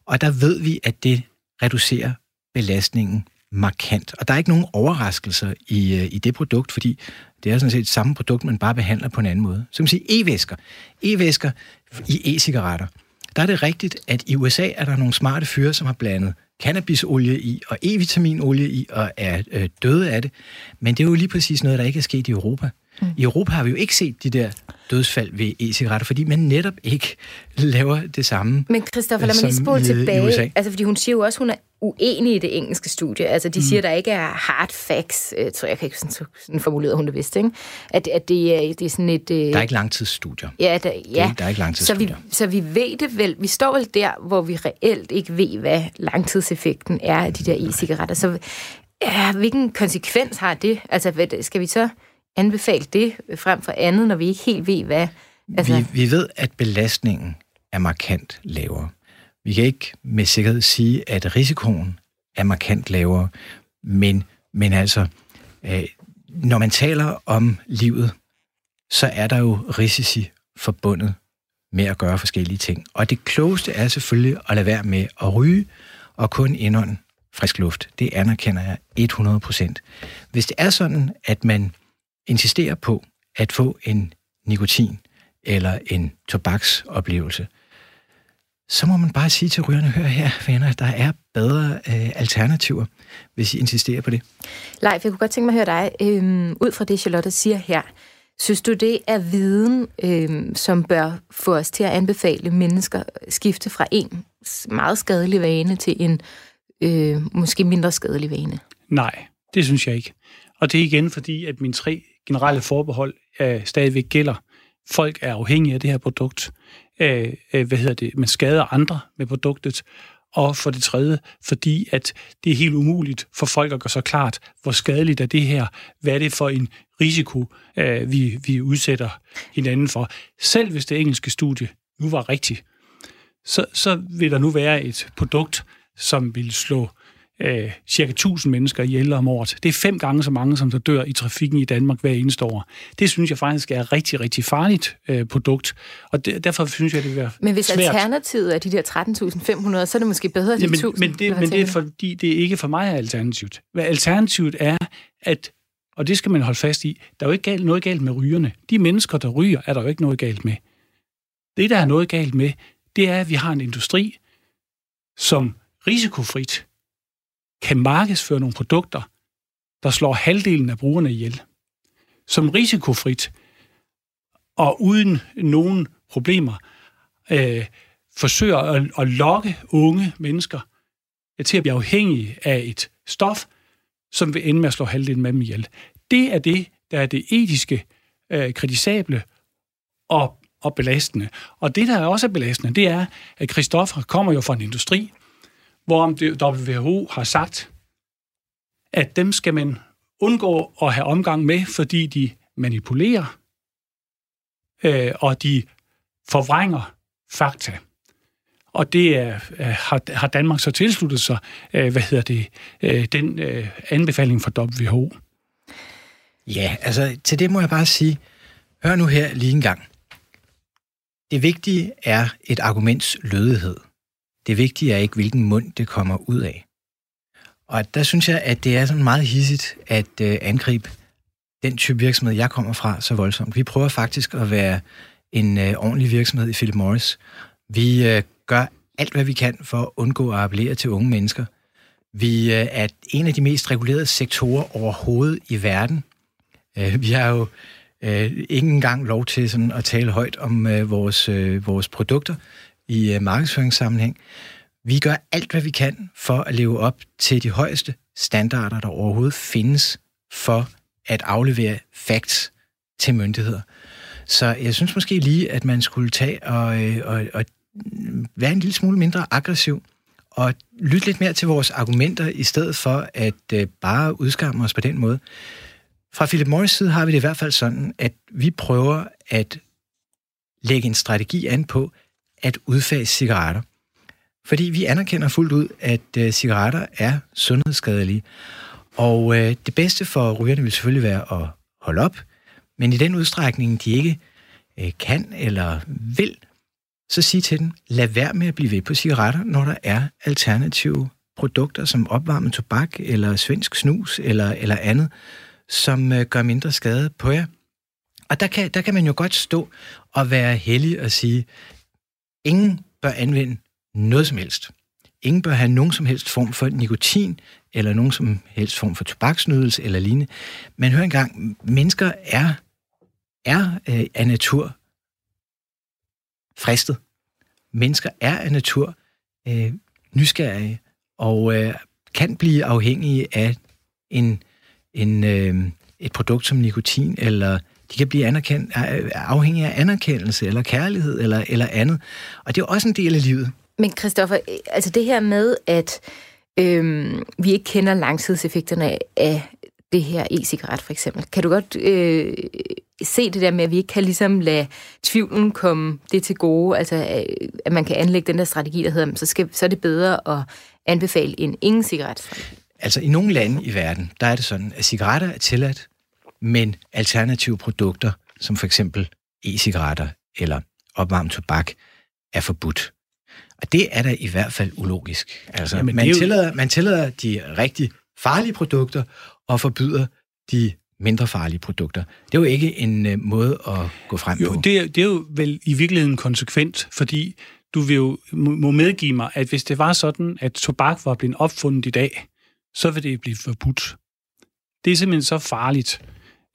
og der ved vi, at det reducerer belastningen markant. Og der er ikke nogen overraskelser i, øh, i det produkt, fordi det er sådan set samme produkt, man bare behandler på en anden måde. Så kan man sige e-væsker. E-væsker i e-cigaretter. Der er det rigtigt, at i USA er der nogle smarte fyre, som har blandet cannabisolie i og E-vitaminolie i og er øh, døde af det. Men det er jo lige præcis noget, der ikke er sket i Europa. Mm. I Europa har vi jo ikke set de der dødsfald ved e-cigaretter, fordi man netop ikke laver det samme Men Christopher, lad mig lige spole tilbage. Altså, fordi hun siger jo også, hun er uenig i det engelske studie. Altså, de mm. siger, der ikke er hard facts. Jeg tror, jeg kan ikke sådan, sådan formulere hun det vist, ikke? At, at det, er, det er sådan et... Øh... Der er ikke langtidsstudier. Ja, der, ja. Det, der er ikke langtidsstudier. Så vi, så vi ved det vel. Vi står vel der, hvor vi reelt ikke ved, hvad langtidseffekten er af de der e-cigaretter. Så ja, hvilken konsekvens har det? Altså, skal vi så anbefale det frem for andet, når vi ikke helt ved, hvad... Altså... Vi, vi ved, at belastningen er markant lavere. Vi kan ikke med sikkerhed sige, at risikoen er markant lavere, men, men altså, øh, når man taler om livet, så er der jo risici forbundet med at gøre forskellige ting. Og det klogeste er selvfølgelig at lade være med at ryge og kun indånde frisk luft. Det anerkender jeg 100%. Hvis det er sådan, at man insisterer på at få en nikotin eller en tobaksoplevelse, så må man bare sige til rygerne, hør her, venner, der er bedre øh, alternativer, hvis I insisterer på det. Leif, jeg kunne godt tænke mig at høre dig, øh, ud fra det, Charlotte siger her, synes du, det er viden, øh, som bør få os til at anbefale mennesker skifte fra en meget skadelig vane til en øh, måske mindre skadelig vane? Nej, det synes jeg ikke. Og det er igen fordi, at mine tre generelle forbehold øh, stadigvæk gælder. Folk er afhængige af det her produkt. Øh, øh, hvad hedder det? Man skader andre med produktet. Og for det tredje, fordi at det er helt umuligt for folk at gøre så klart, hvor skadeligt er det her, hvad er det for en risiko, øh, vi, vi udsætter hinanden for. Selv hvis det engelske studie nu var rigtigt, så, så vil der nu være et produkt, som vil slå øh, cirka 1000 mennesker ihjel om året. Det er fem gange så mange, som der dør i trafikken i Danmark hver eneste år. Det synes jeg faktisk er et rigtig, rigtig farligt øh, produkt, og det, derfor synes jeg, det vil være Men hvis svært. alternativet er de der 13.500, så er det måske bedre, at de ja, men, 1000. men, det, men det er fordi, det er ikke for mig alternativet. Hvad alternativet er, at og det skal man holde fast i, der er jo ikke galt, noget galt med rygerne. De mennesker, der ryger, er der jo ikke noget galt med. Det, der er noget galt med, det er, at vi har en industri, som risikofrit kan markedsføre nogle produkter, der slår halvdelen af brugerne ihjel. Som risikofrit og uden nogen problemer øh, forsøger at, at lokke unge mennesker til at blive afhængige af et stof, som vil ende med at slå halvdelen af dem ihjel. Det er det, der er det etiske, øh, kritisable og, og belastende. Og det, der er også er belastende, det er, at Christoffer kommer jo fra en industri, hvorom WHO har sagt, at dem skal man undgå at have omgang med, fordi de manipulerer, øh, og de forvrænger fakta. Og det er, øh, har, har Danmark så tilsluttet sig, øh, hvad hedder det, øh, den øh, anbefaling fra WHO. Ja, altså til det må jeg bare sige, hør nu her lige en gang. Det vigtige er et arguments lødighed. Det vigtige er ikke, hvilken mund det kommer ud af. Og der synes jeg, at det er sådan meget hissigt at øh, angribe den type virksomhed, jeg kommer fra, så voldsomt. Vi prøver faktisk at være en øh, ordentlig virksomhed i Philip Morris. Vi øh, gør alt, hvad vi kan for at undgå at appellere til unge mennesker. Vi øh, er en af de mest regulerede sektorer overhovedet i verden. Øh, vi har jo øh, ikke engang lov til sådan at tale højt om øh, vores, øh, vores produkter i øh, markedsføringssammenhæng. Vi gør alt, hvad vi kan for at leve op til de højeste standarder, der overhovedet findes for at aflevere facts til myndigheder. Så jeg synes måske lige, at man skulle tage og, øh, og, og være en lille smule mindre aggressiv og lytte lidt mere til vores argumenter, i stedet for at øh, bare udskamme os på den måde. Fra Philip Morris side har vi det i hvert fald sådan, at vi prøver at lægge en strategi an på at udfase cigaretter. Fordi vi anerkender fuldt ud, at øh, cigaretter er sundhedsskadelige. Og øh, det bedste for rygerne vil selvfølgelig være at holde op, men i den udstrækning, de ikke øh, kan eller vil, så sig til dem, lad være med at blive ved på cigaretter, når der er alternative produkter som opvarmet tobak eller svensk snus eller, eller andet, som øh, gør mindre skade på jer. Og der kan, der kan man jo godt stå og være heldig og sige, ingen bør anvende noget som helst. Ingen bør have nogen som helst form for nikotin, eller nogen som helst form for tobaksnydelse eller lignende. Men hør engang, mennesker er, er øh, af natur fristet. Mennesker er af natur øh, nysgerrige og øh, kan blive afhængige af en, en, øh, et produkt som nikotin, eller de kan blive anerkendt, afhængige af anerkendelse, eller kærlighed, eller, eller andet. Og det er også en del af livet. Men Christoffer, altså det her med, at øhm, vi ikke kender langtidseffekterne af det her e-cigaret for eksempel. Kan du godt øh, se det der med, at vi ikke kan ligesom lade tvivlen komme det til gode, altså at man kan anlægge den der strategi, der hedder, så, skal, så er det bedre at anbefale en ingen cigaret? Altså i nogle lande i verden, der er det sådan, at cigaretter er tilladt, men alternative produkter, som for eksempel e-cigaretter eller opvarmet tobak er forbudt. Og det er da i hvert fald ulogisk. Altså, Jamen, man, jo- tillader, man tillader de rigtig farlige produkter og forbyder de mindre farlige produkter. Det er jo ikke en uh, måde at gå frem Jo, på. det, er- det er jo vel i virkeligheden konsekvent, fordi du vil jo må må medgive mig, at hvis det var sådan, at tobak var blevet opfundet i dag, så vil det blive forbudt. Det er simpelthen så farligt.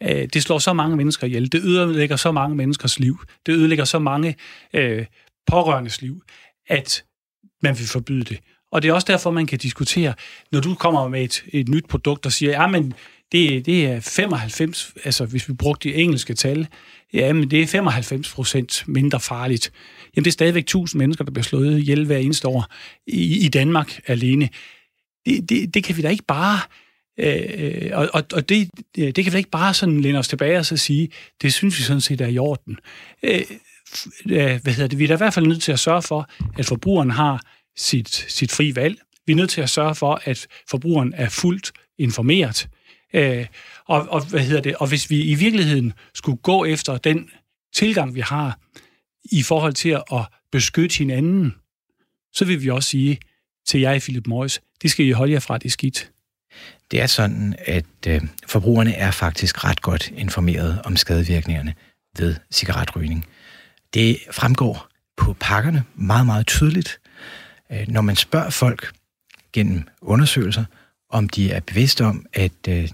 Øh, Det slår så mange mennesker ihjel. Det ødelægger så mange menneskers liv. Det ødelægger så mange øh, pårørendes liv, at man vil forbyde det. Og det er også derfor, man kan diskutere, når du kommer med et, et nyt produkt og siger, ja, men det, det er 95, altså hvis vi brugte de engelske tal, ja, men det er 95 procent mindre farligt. Jamen det er stadigvæk 1000 mennesker, der bliver slået ihjel hver eneste år i, i Danmark alene. Det, det, det kan vi da ikke bare... Øh, og og, det, øh, det kan vi ikke bare sådan læne os tilbage og så sige, det synes vi sådan set er i orden. Øh, øh, hvad hedder det? Vi er da i hvert fald nødt til at sørge for, at forbrugeren har sit, sit fri valg. Vi er nødt til at sørge for, at forbrugeren er fuldt informeret. Øh, og, og, hvad hedder det? og hvis vi i virkeligheden skulle gå efter den tilgang, vi har i forhold til at beskytte hinanden, så vil vi også sige til jer, Philip Morris, det skal I holde jer fra, det er skidt. Det er sådan, at øh, forbrugerne er faktisk ret godt informeret om skadevirkningerne ved cigaretrygning. Det fremgår på pakkerne meget, meget tydeligt. Øh, når man spørger folk gennem undersøgelser, om de er bevidste om, at øh,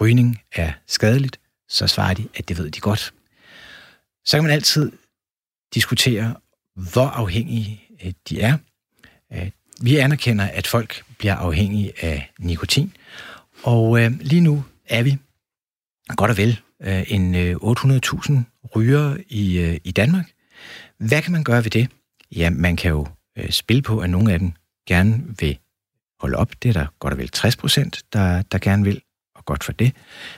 rygning er skadeligt, så svarer de, at det ved de godt. Så kan man altid diskutere, hvor afhængige øh, de er. Øh, vi anerkender, at folk bliver afhængige af nikotin, og øh, lige nu er vi godt og vel øh, en øh, 800.000 rygere i, øh, i Danmark. Hvad kan man gøre ved det? Ja, man kan jo øh, spille på, at nogle af dem gerne vil holde op. Det er der godt og vel 60 procent, der, der gerne vil, og godt for det.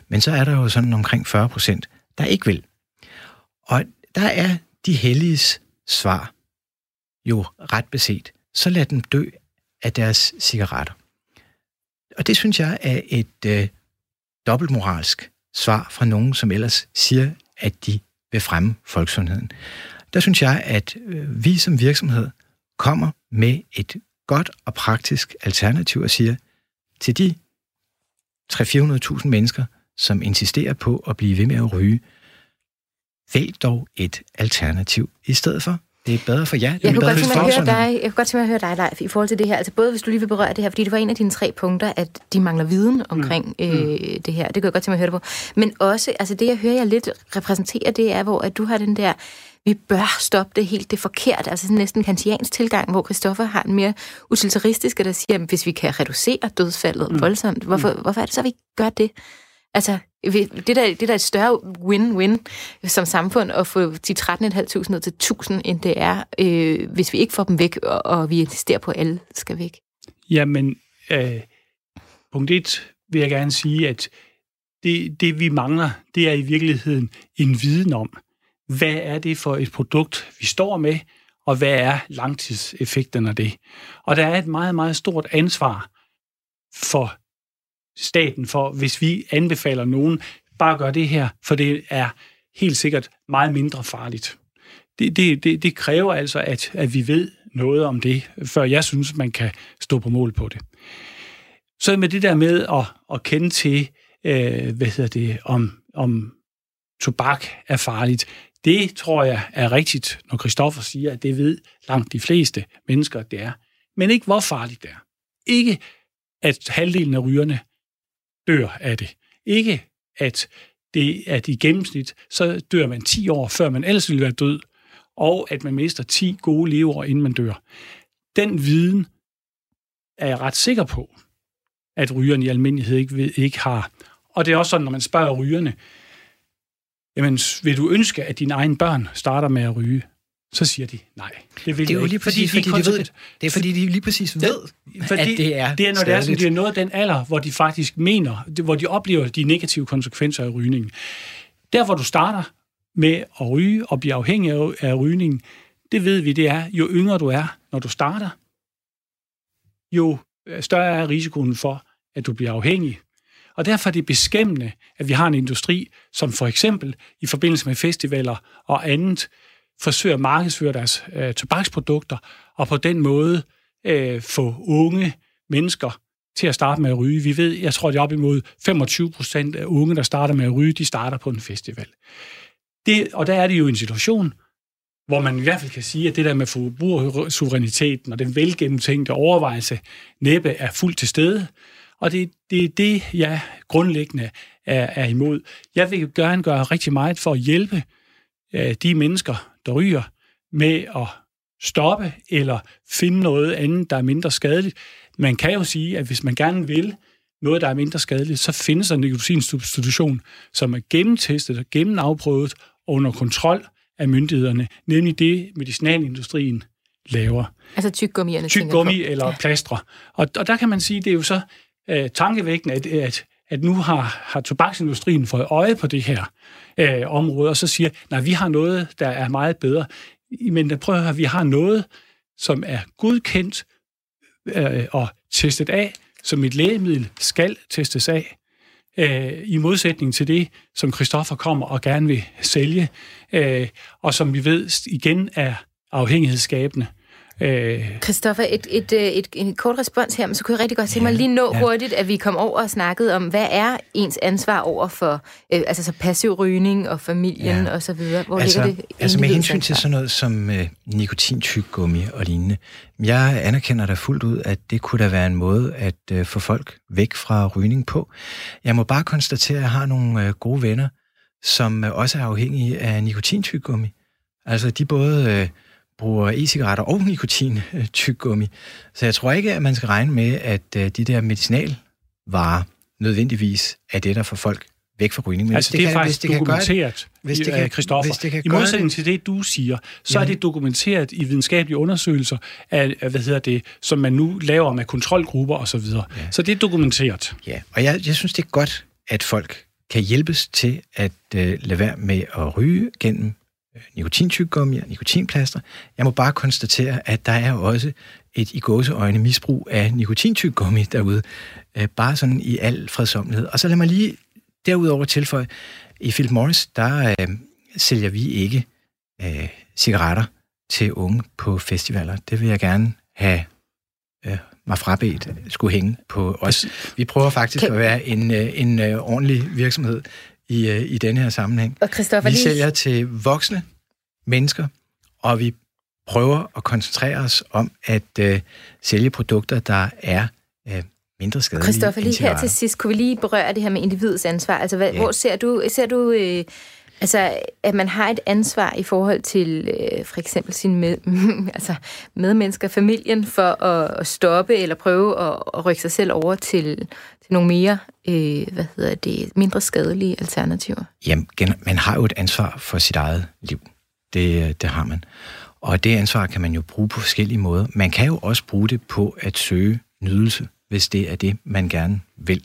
Men så er der jo sådan omkring 40 procent, der ikke vil. Og der er de helliges svar jo ret beset. Så lad dem dø af deres cigaretter. Og det synes jeg er et øh, dobbeltmoralsk svar fra nogen, som ellers siger, at de vil fremme folksundheden. Der synes jeg, at øh, vi som virksomhed kommer med et godt og praktisk alternativ og siger til de 300-400.000 mennesker, som insisterer på at blive ved med at ryge, vælg dog et alternativ i stedet for. Det er bedre for jer. Det Jeg kunne, bedre godt tænke mig at høre dig, jeg kunne godt tænke mig at høre dig, Leif, i forhold til det her. Altså både hvis du lige vil berøre det her, fordi det var en af dine tre punkter, at de mangler viden omkring mm. øh, det her. Det kan jeg godt tænke mig at høre det på. Men også, altså det jeg hører jer lidt repræsentere, det er, hvor at du har den der, vi bør stoppe det helt, det er forkert. Altså sådan næsten kantiansk tilgang, hvor Christoffer har en mere utilitaristiske, der siger, at hvis vi kan reducere dødsfaldet mm. voldsomt, hvorfor, hvorfor er det så, at vi ikke gør det? Altså, det der, det der er et større win-win som samfund at få de 13.500 ned til 1.000, end det er, øh, hvis vi ikke får dem væk, og, og vi insisterer på, at alle skal væk. Jamen, øh, punkt et vil jeg gerne sige, at det, det vi mangler, det er i virkeligheden en viden om, hvad er det for et produkt, vi står med, og hvad er langtidseffekterne af det. Og der er et meget, meget stort ansvar for staten for, hvis vi anbefaler nogen, bare gør det her, for det er helt sikkert meget mindre farligt. Det, det, det, det kræver altså, at, at vi ved noget om det, før jeg synes, man kan stå på mål på det. Så med det der med at, at kende til, øh, hvad hedder det, om, om tobak er farligt, det tror jeg er rigtigt, når Christoffer siger, at det ved langt de fleste mennesker, at det er. Men ikke hvor farligt det er. Ikke at halvdelen af rygerne dør af det. Ikke at det at i gennemsnit, så dør man 10 år, før man ellers ville være død, og at man mister 10 gode leveår, inden man dør. Den viden er jeg ret sikker på, at rygerne i almindelighed ikke, ved, ikke har. Og det er også sådan, når man spørger rygerne, jamen, vil du ønske, at dine egne børn starter med at ryge? Så siger de nej. Det, vil Det er jo lige præcis, fordi, er fordi de ved, konsekvent. det er fordi, de lige præcis ved, Fordi at det er det er, når det er, sådan, det er noget af den alder, hvor de faktisk mener, det- hvor de oplever de negative konsekvenser af rygningen. Der, hvor du starter med at ryge og bliver afhængig af, af rygningen, det ved vi, det er, jo yngre du er, når du starter, jo større er risikoen for, at du bliver afhængig. Og derfor er det beskæmmende, at vi har en industri, som for eksempel i forbindelse med festivaler og andet, forsøger at markedsføre deres øh, tobaksprodukter, og på den måde øh, få unge mennesker til at starte med at ryge. Vi ved, jeg tror, det er op imod 25 procent af unge, der starter med at ryge, de starter på en festival. Det, og der er det jo en situation, hvor man i hvert fald kan sige, at det der med forbrugersuveræniteten og den velgennemtænkte overvejelse næppe er fuldt til stede. Og det er det, det, jeg grundlæggende er, er imod. Jeg vil gerne gøre rigtig meget for at hjælpe øh, de mennesker, der ryger, med at stoppe eller finde noget andet, der er mindre skadeligt. Man kan jo sige, at hvis man gerne vil noget, der er mindre skadeligt, så findes der en nikotinsubstitution, som er gennemtestet og gennemafprøvet og under kontrol af myndighederne, nemlig det, medicinalindustrien laver. Altså tyggummierne, Tyggummi eller ja. plastre. Og, og der kan man sige, det er jo så uh, tankevækkende, at, at, at nu har, har tobaksindustrien fået øje på det her øh, område, og så siger, nej, vi har noget, der er meget bedre. Men prøv at høre, vi har noget, som er godkendt øh, og testet af, som et lægemiddel skal testes af øh, i modsætning til det, som Christoffer kommer og gerne vil sælge, øh, og som vi ved igen er afhængighedsskabende. Christoffer, et, et, et, et, en kort respons her, men så kunne jeg rigtig godt tænke mig lige nå ja. hurtigt, at vi kom over og snakkede om, hvad er ens ansvar over for øh, altså så passiv rygning og familien ja. og så videre. Hvor altså, ligger det altså med hensyn til sådan noget som øh, nikotintyggummi og lignende, jeg anerkender da fuldt ud, at det kunne da være en måde at øh, få folk væk fra rygning på. Jeg må bare konstatere, at jeg har nogle øh, gode venner, som øh, også er afhængige af nikotintyggummi. Altså de både... Øh, bruger e-cigaretter og nikotin-tyggummi. Så jeg tror ikke, at man skal regne med, at øh, de der medicinalvarer nødvendigvis er det, der får folk væk fra rygning. Men altså, det, det er kan, faktisk det dokumenteret, hvis det kan, Christoffer. Hvis det kan I modsætning til det, du siger, så Jamen. er det dokumenteret i videnskabelige undersøgelser, af, hvad hedder det, som man nu laver med kontrolgrupper osv. Så, ja. så det er dokumenteret. Ja, og jeg, jeg synes, det er godt, at folk kan hjælpes til at uh, lade være med at ryge gennem nikotintyggummi og nikotinplaster. Jeg må bare konstatere, at der er også et i gåseøjne misbrug af nikotintyggummi derude. Øh, bare sådan i al fredsomlighed. Og så lad mig lige derudover tilføje, i Philip Morris, der øh, sælger vi ikke øh, cigaretter til unge på festivaler. Det vil jeg gerne have øh, mig frabedt skulle hænge på os. Vi prøver faktisk kan... at være en, øh, en, en øh, ordentlig virksomhed, i, øh, i denne her sammenhæng. Og vi lige... sælger til voksne mennesker, og vi prøver at koncentrere os om at øh, sælge produkter, der er øh, mindre skadelige. Christoffer, lige her til sidst, kunne vi lige berøre det her med individets ansvar? Altså, hvad, ja. hvor ser du, ser du øh, altså, at man har et ansvar i forhold til øh, for eksempel sine med, altså, medmennesker, familien, for at, at stoppe eller prøve at, at rykke sig selv over til, til nogle mere, øh, hvad hedder det, mindre skadelige alternativer? Jamen, man har jo et ansvar for sit eget liv. Det, øh, det har man. Og det ansvar kan man jo bruge på forskellige måder. Man kan jo også bruge det på at søge nydelse, hvis det er det, man gerne vil.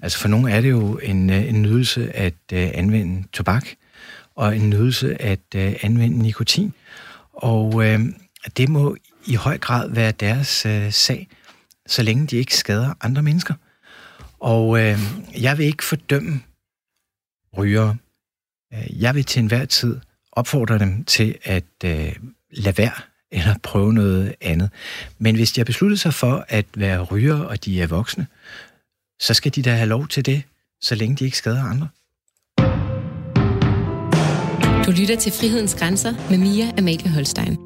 Altså for nogle er det jo en, øh, en nydelse at uh, anvende tobak, og en nydelse at øh, anvende nikotin. Og øh, det må i høj grad være deres øh, sag, så længe de ikke skader andre mennesker. Og øh, jeg vil ikke fordømme rygere. Øh, jeg vil til enhver tid opfordre dem til at øh, lade være eller prøve noget andet. Men hvis de har besluttet sig for at være ryger, og de er voksne, så skal de da have lov til det, så længe de ikke skader andre. Du lytter til Frihedens Grænser med Mia Amalie Holstein.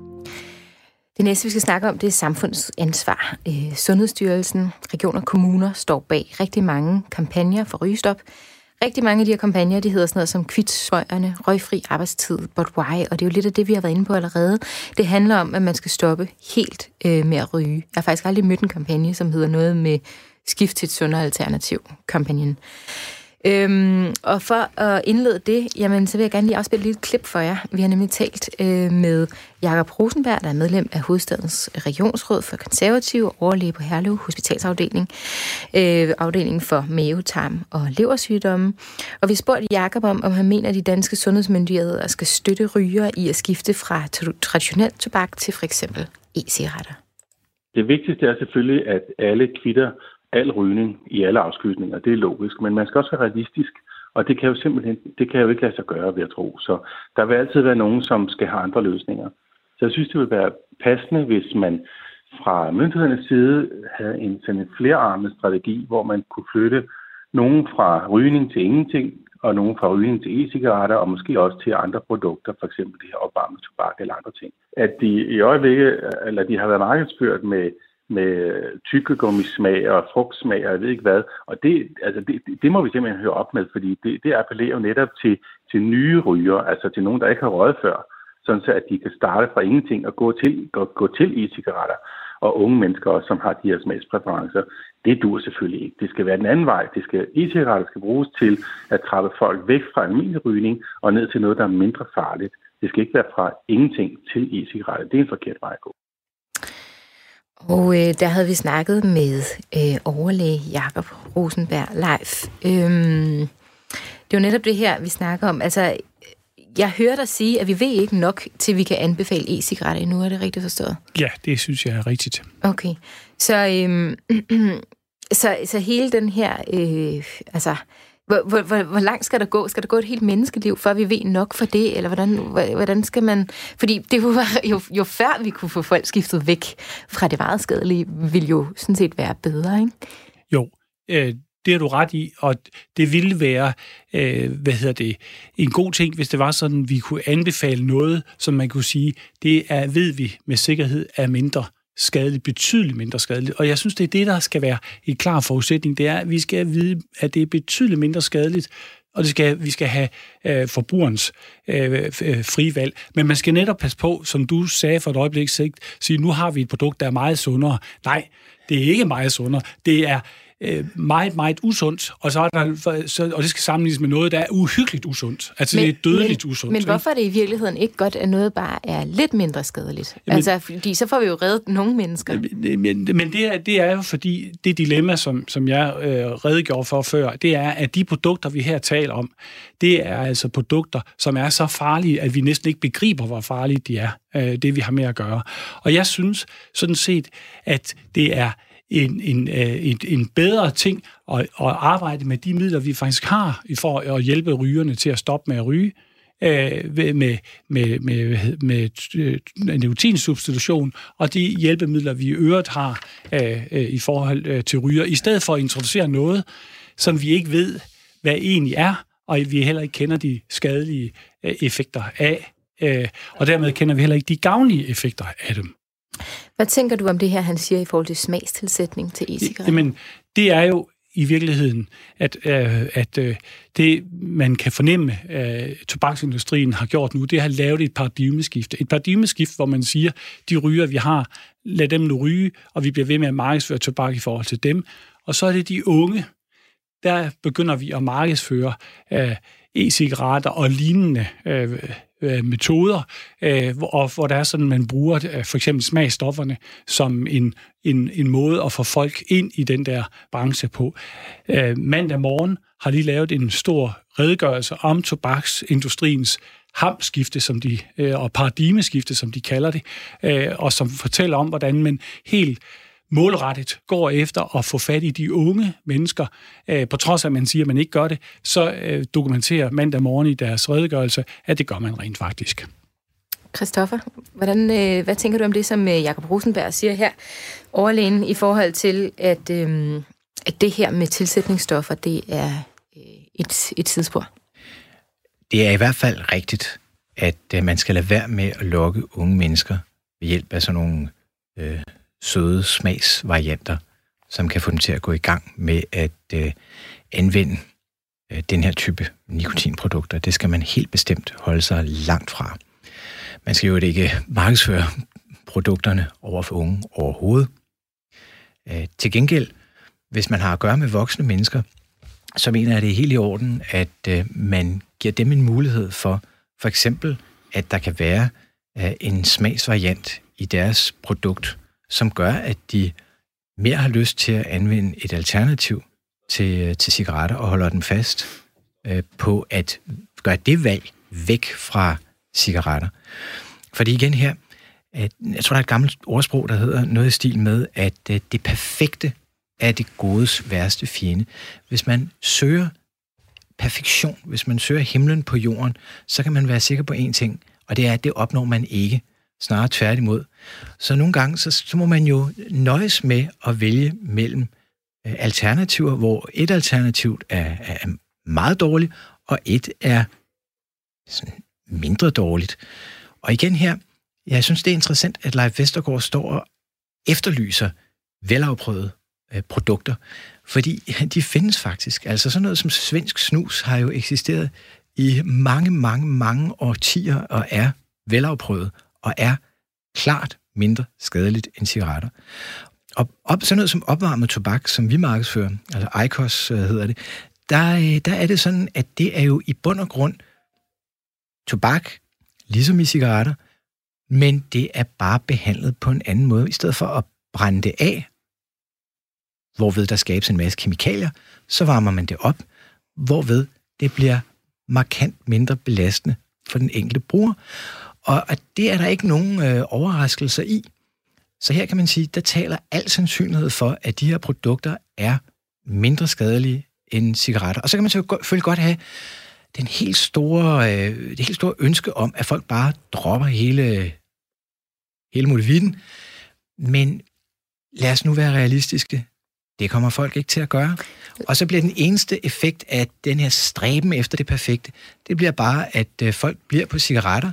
Det næste, vi skal snakke om, det er samfundsansvar. Øh, Sundhedsstyrelsen, regioner og kommuner står bag rigtig mange kampagner for rygestop. Rigtig mange af de her kampagner, de hedder sådan noget som kvitsøjerne, røgfri arbejdstid, but why? Og det er jo lidt af det, vi har været inde på allerede. Det handler om, at man skal stoppe helt øh, med at ryge. Jeg har faktisk aldrig mødt en kampagne, som hedder noget med skift til et sundere alternativ, kampagnen. Øhm, og for at indlede det, jamen, så vil jeg gerne lige afspille et lille klip for jer. Vi har nemlig talt øh, med Jakob Rosenberg, der er medlem af hovedstadens regionsråd for konservative, overlæge på Herlev Hospitalsafdeling, øh, afdelingen for mavetarm og leversygdomme. Og vi spurgte Jakob om, om han mener, at de danske sundhedsmyndigheder skal støtte ryger i at skifte fra traditionel tobak til for eksempel e-cigaretter. Det vigtigste er selvfølgelig, at alle kvitter al rygning i alle afskydninger. Det er logisk, men man skal også være realistisk Og det kan jo simpelthen det kan jo ikke lade sig gøre, ved at tro. Så der vil altid være nogen, som skal have andre løsninger. Så jeg synes, det vil være passende, hvis man fra myndighedernes side havde en sådan en flerarmet strategi, hvor man kunne flytte nogen fra rygning til ingenting, og nogen fra rygning til e-cigaretter, og måske også til andre produkter, f.eks. det her opvarmet tobak eller andre ting. At de i øjeblikket, eller de har været markedsført med med tykkegummismag og frugtsmag og jeg ved ikke hvad. Og det, altså det, det må vi simpelthen høre op med, fordi det, det appellerer jo netop til, til nye ryger, altså til nogen, der ikke har røget før, sådan så at de kan starte fra ingenting og gå til, gå, gå til e-cigaretter. Og unge mennesker også, som har de her smagspræferencer, det dur selvfølgelig ikke. Det skal være den anden vej. Det skal, e-cigaretter skal bruges til at trappe folk væk fra almindelig rygning og ned til noget, der er mindre farligt. Det skal ikke være fra ingenting til e-cigaretter. Det er en forkert vej at gå. Og øh, der havde vi snakket med øh, overlæge Jakob Rosenberg live. Øhm, det er jo netop det her, vi snakker om. Altså, jeg hører dig sige, at vi ved ikke nok, til vi kan anbefale e-cigaretter endnu. Er det rigtigt forstået? Ja, det synes jeg er rigtigt. Okay. Så, øhm, så, så hele den her... Øh, altså, hvor, hvor, hvor, hvor langt skal der gå? Skal der gå et helt menneskeliv, før vi ved nok for det? Eller hvordan, hvordan skal man... Fordi det var jo, jo før vi kunne få folk skiftet væk fra det meget skadelige, ville jo sådan set være bedre, ikke? Jo, øh, det har du ret i, og det ville være, øh, hvad hedder det, en god ting, hvis det var sådan, vi kunne anbefale noget, som man kunne sige, det er, ved vi med sikkerhed, er mindre skadeligt, betydeligt mindre skadeligt. Og jeg synes, det er det, der skal være en klar forudsætning. Det er, at vi skal vide, at det er betydeligt mindre skadeligt, og det skal, vi skal have øh, forbrugerens øh, øh, frie valg. Men man skal netop passe på, som du sagde for et øjeblik sigt, sige, nu har vi et produkt, der er meget sundere. Nej, det er ikke meget sundere. Det er øh, meget, meget usundt, og, så er der, så, og det skal sammenlignes med noget, der er uhyggeligt usundt. Altså men, det er dødeligt men, usundt. Men hvorfor er det i virkeligheden ikke godt, at noget bare er lidt mindre skadeligt? Jamen, altså, fordi så får vi jo reddet nogle mennesker. Men, men det, er, det er jo fordi, det dilemma, som, som jeg øh, redegjorde for før, det er, at de produkter, vi her taler om, det er altså produkter, som er så farlige, at vi næsten ikke begriber, hvor farlige de er, øh, det vi har med at gøre. Og jeg synes sådan set, at det er en, en, øh, en, en bedre ting at, at arbejde med de midler, vi faktisk har for at hjælpe rygerne til at stoppe med at ryge, øh, med, med, med, med, med øh, nikotinsubstitution og de hjælpemidler, vi i øvrigt har øh, i forhold til ryger, i stedet for at introducere noget, som vi ikke ved, hvad egentlig er, og vi heller ikke kender de skadelige effekter af, og dermed kender vi heller ikke de gavnlige effekter af dem. Hvad tænker du om det her, han siger i forhold til smagstilsætning til e-cigaretter? Jamen, det er jo i virkeligheden, at, øh, at øh, det, man kan fornemme, at tobaksindustrien har gjort nu, det have lavet et paradigmeskift. Et paradigmeskift, hvor man siger, de ryger, vi har, lad dem nu ryge, og vi bliver ved med at markedsføre tobak i forhold til dem. Og så er det de unge, der begynder vi at markedsføre øh, e-cigaretter og lignende øh, øh, metoder, øh, hvor, hvor der er sådan, man bruger øh, for eksempel smagstofferne som en, en, en måde at få folk ind i den der branche på. Øh, mandag morgen har de lavet en stor redegørelse om tobaksindustriens hamskifte, som de, øh, og paradigmeskifte, som de kalder det, øh, og som fortæller om, hvordan man helt målrettet går efter at få fat i de unge mennesker, øh, på trods af, at man siger, at man ikke gør det, så øh, dokumenterer mandag morgen i deres redegørelse, at det gør man rent faktisk. Christoffer, hvordan, øh, hvad tænker du om det, som øh, Jakob Rosenberg siger her, overlægen, i forhold til, at, øh, at det her med tilsætningsstoffer, det er øh, et, et sidespor? Det er i hvert fald rigtigt, at øh, man skal lade være med at lokke unge mennesker ved hjælp af sådan nogle øh, søde smagsvarianter, som kan få dem til at gå i gang med at øh, anvende øh, den her type nikotinprodukter. Det skal man helt bestemt holde sig langt fra. Man skal jo ikke markedsføre produkterne over for unge overhovedet. Øh, til gengæld, hvis man har at gøre med voksne mennesker, så mener jeg, det er helt i orden, at øh, man giver dem en mulighed for, for eksempel, at der kan være øh, en smagsvariant i deres produkt, som gør, at de mere har lyst til at anvende et alternativ til, øh, til cigaretter og holder den fast øh, på at gøre det valg væk fra cigaretter. Fordi igen her, at, jeg tror, der er et gammelt ordsprog, der hedder noget i stil med, at øh, det perfekte er det godes værste fjende. Hvis man søger perfektion, hvis man søger himlen på jorden, så kan man være sikker på én ting, og det er, at det opnår man ikke. Snarere tværtimod. Så nogle gange, så, så må man jo nøjes med at vælge mellem øh, alternativer, hvor et alternativ er, er meget dårligt, og et er sådan mindre dårligt. Og igen her, jeg synes, det er interessant, at Leif Vestergaard står og efterlyser velafprøvede øh, produkter, fordi de findes faktisk. Altså sådan noget som svensk snus har jo eksisteret i mange, mange, mange årtier og er velafprøvet og er klart mindre skadeligt end cigaretter. Og op, sådan noget som opvarmet tobak, som vi markedsfører, altså ICOS øh, hedder det, der, øh, der er det sådan, at det er jo i bund og grund tobak, ligesom i cigaretter, men det er bare behandlet på en anden måde. I stedet for at brænde det af, hvorved der skabes en masse kemikalier, så varmer man det op, hvorved det bliver markant mindre belastende for den enkelte bruger. Og, at det er der ikke nogen øh, overraskelser i. Så her kan man sige, der taler al sandsynlighed for, at de her produkter er mindre skadelige end cigaretter. Og så kan man selvfølgelig godt have den helt store, øh, det helt store ønske om, at folk bare dropper hele, hele muligheden. Men lad os nu være realistiske. Det kommer folk ikke til at gøre. Og så bliver den eneste effekt af den her stræben efter det perfekte, det bliver bare, at øh, folk bliver på cigaretter,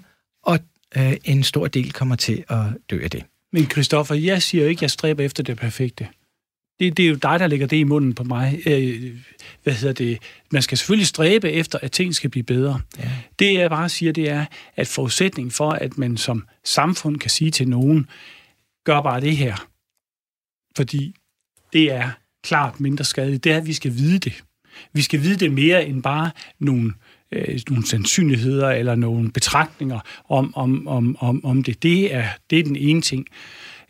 og øh, en stor del kommer til at dø af det. Men Christoffer, jeg siger jo ikke, at jeg stræber efter det perfekte. Det, det er jo dig, der lægger det i munden på mig. Øh, hvad hedder det? Man skal selvfølgelig stræbe efter, at ting skal blive bedre. Ja. Det jeg bare siger, det er, at forudsætningen for, at man som samfund kan sige til nogen, gør bare det her. Fordi det er klart mindre skadeligt. Det er, at vi skal vide det. Vi skal vide det mere end bare nogle, øh, Øh, nogle sandsynligheder eller nogle betragtninger om, om, om, om, om det. Det er, det er den ene ting.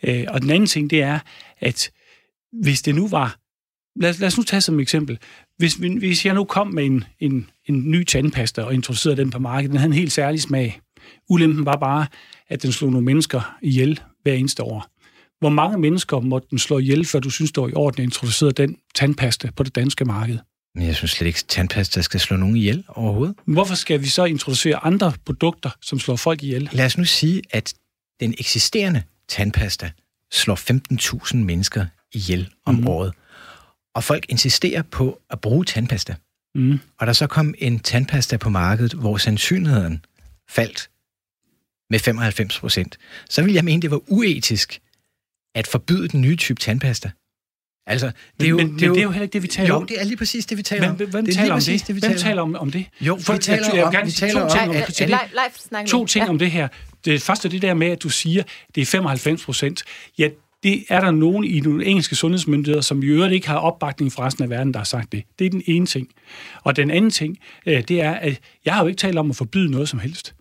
Øh, og den anden ting, det er, at hvis det nu var... Lad, lad os nu tage som eksempel. Hvis, hvis jeg nu kom med en, en, en ny tandpasta og introducerede den på markedet, den havde en helt særlig smag. Ulempen var bare, at den slog nogle mennesker ihjel hver eneste år. Hvor mange mennesker måtte den slå ihjel, før du synes, det var i orden at introducere den tandpasta på det danske marked? Men jeg synes slet ikke, at tandpasta skal slå nogen ihjel overhovedet. Hvorfor skal vi så introducere andre produkter, som slår folk ihjel? Lad os nu sige, at den eksisterende tandpasta slår 15.000 mennesker ihjel om mm. året. Og folk insisterer på at bruge tandpasta. Mm. Og der så kom en tandpasta på markedet, hvor sandsynligheden faldt med 95 procent, så vil jeg mene, det var uetisk at forbyde den nye type tandpasta. Altså, det er jo, men, det er jo, det er jo heller ikke det, vi taler jo, om. Jo, det er lige præcis det, vi taler men, om. Hvem det taler om det? det vi hvem taler taler om, om det? Jo, For, vi taler jeg, om, jeg vi taler to ting om, om, at, to ting ja. om det her. Det første er det der med, at du siger, det er 95 procent. Ja, det er der nogen i nogle engelske sundhedsmyndigheder, som i øvrigt ikke har opbakning fra resten af verden, der har sagt det. Det er den ene ting. Og den anden ting, øh, det er, at jeg har jo ikke talt om at forbyde noget som helst.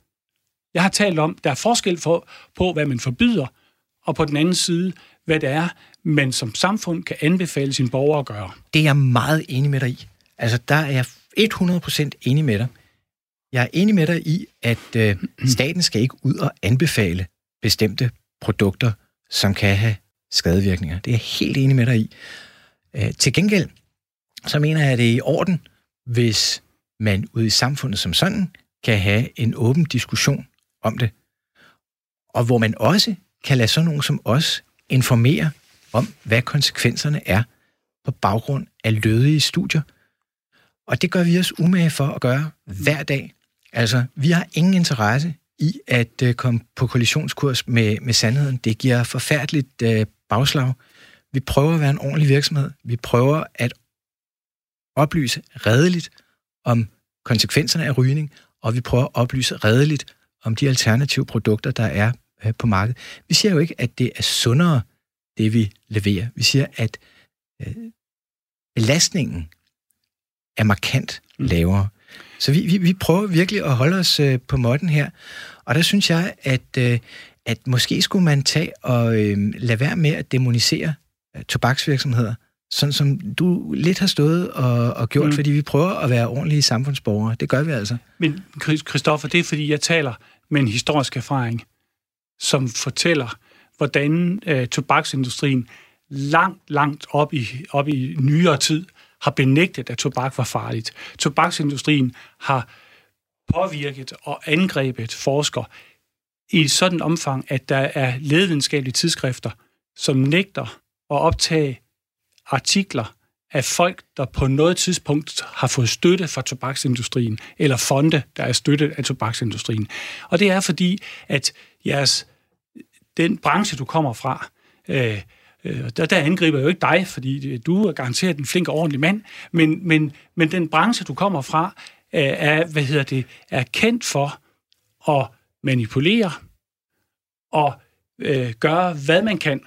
Jeg har talt om, der er forskel for, på, hvad man forbyder, og på den anden side, hvad det er, man som samfund kan anbefale sine borgere at gøre. Det er jeg meget enig med dig i. Altså, der er jeg 100% enig med dig. Jeg er enig med dig i, at øh, staten skal ikke ud og anbefale bestemte produkter, som kan have skadevirkninger. Det er jeg helt enig med dig i. Øh, til gengæld, så mener jeg, at det er i orden, hvis man ude i samfundet som sådan kan have en åben diskussion om det. Og hvor man også kan lade sådan nogen som os informere om, hvad konsekvenserne er på baggrund af lødige studier. Og det gør vi os umage for at gøre hver dag. Altså, vi har ingen interesse i at øh, komme på kollisionskurs med, med sandheden. Det giver forfærdeligt øh, bagslag. Vi prøver at være en ordentlig virksomhed. Vi prøver at oplyse redeligt om konsekvenserne af rygning, og vi prøver at oplyse redeligt om de alternative produkter, der er uh, på markedet. Vi siger jo ikke, at det er sundere, det vi leverer. Vi siger, at uh, belastningen er markant mm. lavere. Så vi, vi, vi prøver virkelig at holde os uh, på måtten her. Og der synes jeg, at, uh, at måske skulle man tage og uh, lade være med at demonisere uh, tobaksvirksomheder, sådan som du lidt har stået og, og gjort, mm. fordi vi prøver at være ordentlige samfundsborgere. Det gør vi altså. Men Christoffer, det er fordi, jeg taler med en historisk erfaring, som fortæller, hvordan øh, tobaksindustrien langt, langt op i, op i nyere tid har benægtet, at tobak var farligt. Tobaksindustrien har påvirket og angrebet forskere i et sådan omfang, at der er ledvidenskabelige tidsskrifter, som nægter at optage artikler af folk, der på noget tidspunkt har fået støtte fra tobaksindustrien, eller fonde, der er støttet af tobaksindustrien. Og det er fordi, at jeres, den branche, du kommer fra, øh, øh der, der angriber jeg jo ikke dig, fordi øh, du er garanteret en flink og ordentlig mand, men, men, men den branche, du kommer fra, øh, er, hvad hedder det, er kendt for at manipulere og øh, gøre, hvad man kan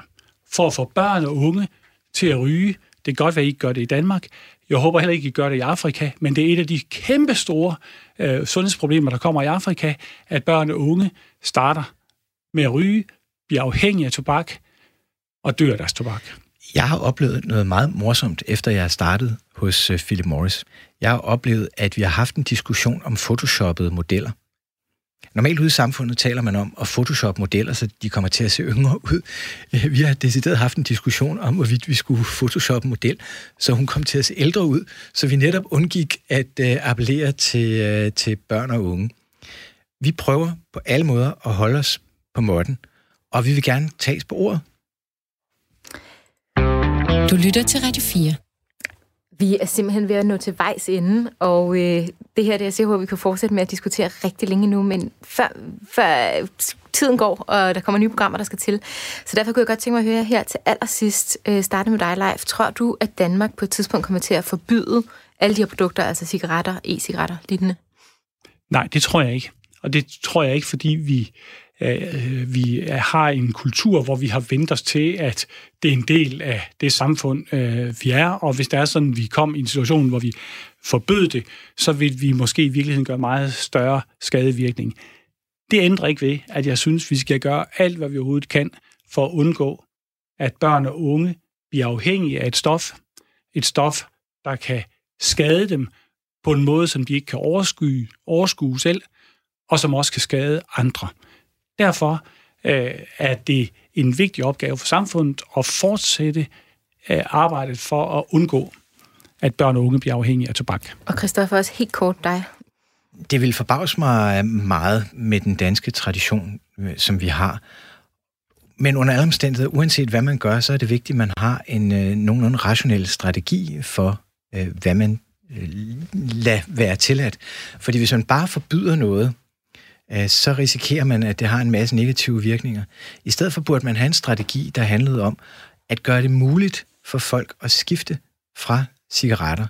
for at få børn og unge til at ryge. Det kan godt være, at I ikke gør det i Danmark. Jeg håber heller ikke, at I gør det i Afrika, men det er et af de kæmpe store øh, sundhedsproblemer, der kommer i Afrika, at børn og unge starter med at ryge, bliver afhængige af tobak og dør af deres tobak. Jeg har oplevet noget meget morsomt, efter jeg startede hos øh, Philip Morris. Jeg har oplevet, at vi har haft en diskussion om photoshoppede modeller. Normalt ude i samfundet taler man om at photoshop modeller, så de kommer til at se yngre ud. Øh, vi har decideret haft en diskussion om, hvorvidt vi skulle photoshop model, så hun kom til at se ældre ud, så vi netop undgik at øh, appellere til, til børn og unge. Vi prøver på alle måder at holde os på måtten, og vi vil gerne tages på ordet. Du lytter til Radio 4. Vi er simpelthen ved at nå til vejs ende, og øh, det her det er på, at vi kan fortsætte med at diskutere rigtig længe nu, men før, før tiden går, og der kommer nye programmer, der skal til. Så derfor kunne jeg godt tænke mig at høre her til allersidst, øh, starte med dig, Leif. Tror du, at Danmark på et tidspunkt kommer til at forbyde alle de her produkter, altså cigaretter, e-cigaretter, lignende? Nej, det tror jeg ikke. Og det tror jeg ikke, fordi vi øh, vi har en kultur, hvor vi har vendt os til, at det er en del af det samfund, øh, vi er, og hvis det er sådan, vi kom i en situation, hvor vi forbød det, så vil vi måske i virkeligheden gøre meget større skadevirkning. Det ændrer ikke ved, at jeg synes, vi skal gøre alt, hvad vi overhovedet kan, for at undgå, at børn og unge bliver afhængige af et stof, et stof, der kan skade dem på en måde, som de ikke kan overskue, overskue selv, og som også kan skade andre. Derfor øh, er det en vigtig opgave for samfundet at fortsætte øh, arbejdet for at undgå, at børn og unge bliver afhængige af tobak. Og Christoffer, også helt kort dig. Det vil forbavse mig meget med den danske tradition, øh, som vi har. Men under alle omstændigheder, uanset hvad man gør, så er det vigtigt, at man har en øh, nogenlunde rationel strategi for, øh, hvad man øh, lader være tilladt. Fordi hvis man bare forbyder noget, Øh, så risikerer man, at det har en masse negative virkninger. I stedet for burde man have en strategi, der handlede om at gøre det muligt for folk at skifte fra cigaretter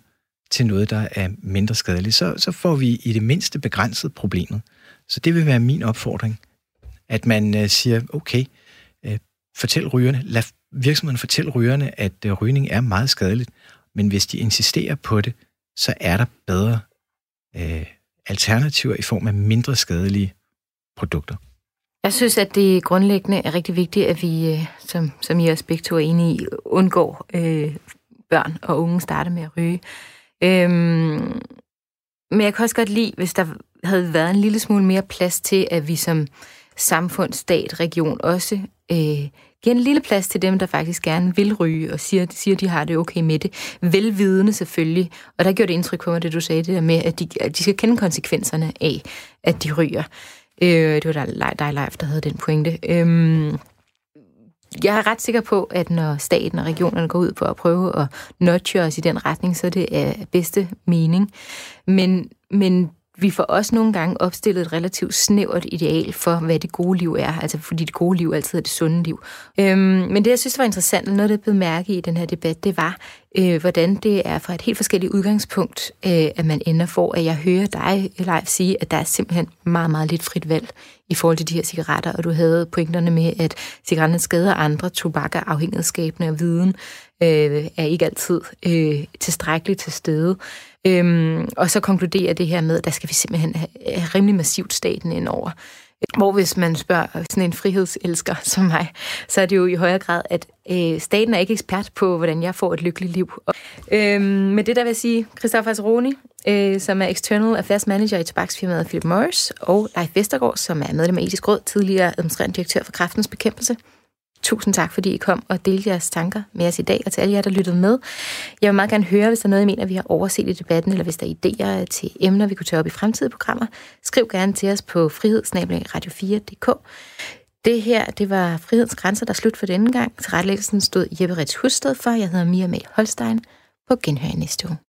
til noget, der er mindre skadeligt. Så, så får vi i det mindste begrænset problemet. Så det vil være min opfordring, at man øh, siger, okay, øh, fortæl rygerne, lad virksomheden fortælle rygerne, at øh, rygning er meget skadeligt, men hvis de insisterer på det, så er der bedre øh, alternativer i form af mindre skadelige produkter. Jeg synes, at det grundlæggende er rigtig vigtigt, at vi, øh, som, som I også begge to er enige i, undgår øh, børn og unge starter med at ryge. Øhm, men jeg kan også godt lide, hvis der havde været en lille smule mere plads til, at vi som samfund, stat, region også øh, giver en lille plads til dem, der faktisk gerne vil ryge, og siger, siger de har det okay med det. Velvidende selvfølgelig. Og der gjorde det indtryk på mig, det du sagde, det der med, at de, at de skal kende konsekvenserne af, at de ryger. Øh, det var dig, Leif, der havde den pointe. Øhm, jeg er ret sikker på, at når staten og regionerne går ud på at prøve at nudge os i den retning, så er det af bedste mening. Men, men vi får også nogle gange opstillet et relativt snævert ideal for, hvad det gode liv er, altså fordi det gode liv altid er det sunde liv. Øhm, men det, jeg synes var interessant, og noget, der blev mærke i den her debat, det var, øh, hvordan det er fra et helt forskelligt udgangspunkt, øh, at man ender for, at jeg hører dig, Leif, sige, at der er simpelthen meget, meget lidt frit valg i forhold til de her cigaretter, og du havde pointerne med, at cigaretterne skader andre, tobak er afhængighedsskabende og viden øh, er ikke altid øh, tilstrækkeligt til stede. Øhm, og så konkluderer det her med, at der skal vi simpelthen have, øh, rimelig massivt staten ind over. Hvor hvis man spørger sådan en frihedselsker som mig, så er det jo i højere grad, at øh, staten er ikke ekspert på, hvordan jeg får et lykkeligt liv. Øhm, men det der vil sige, Christoffer Asroni, øh, som er External Affairs Manager i tobaksfirmaet Philip Morris, og Leif Vestergaard, som er medlem af Etisk Råd, tidligere administrerende direktør for Kræftens Bekæmpelse. Tusind tak, fordi I kom og delte jeres tanker med os i dag, og til alle jer, der lyttede med. Jeg vil meget gerne høre, hvis der er noget, I mener, vi har overset i debatten, eller hvis der er idéer til emner, vi kunne tage op i fremtidige programmer. Skriv gerne til os på frihedsnabelagradio4.dk. Det her, det var Frihedens Grænser, der slut for denne gang. Til stod Jeppe Ritz Husted for. Jeg hedder Mia Mal Holstein. På genhør næste uge.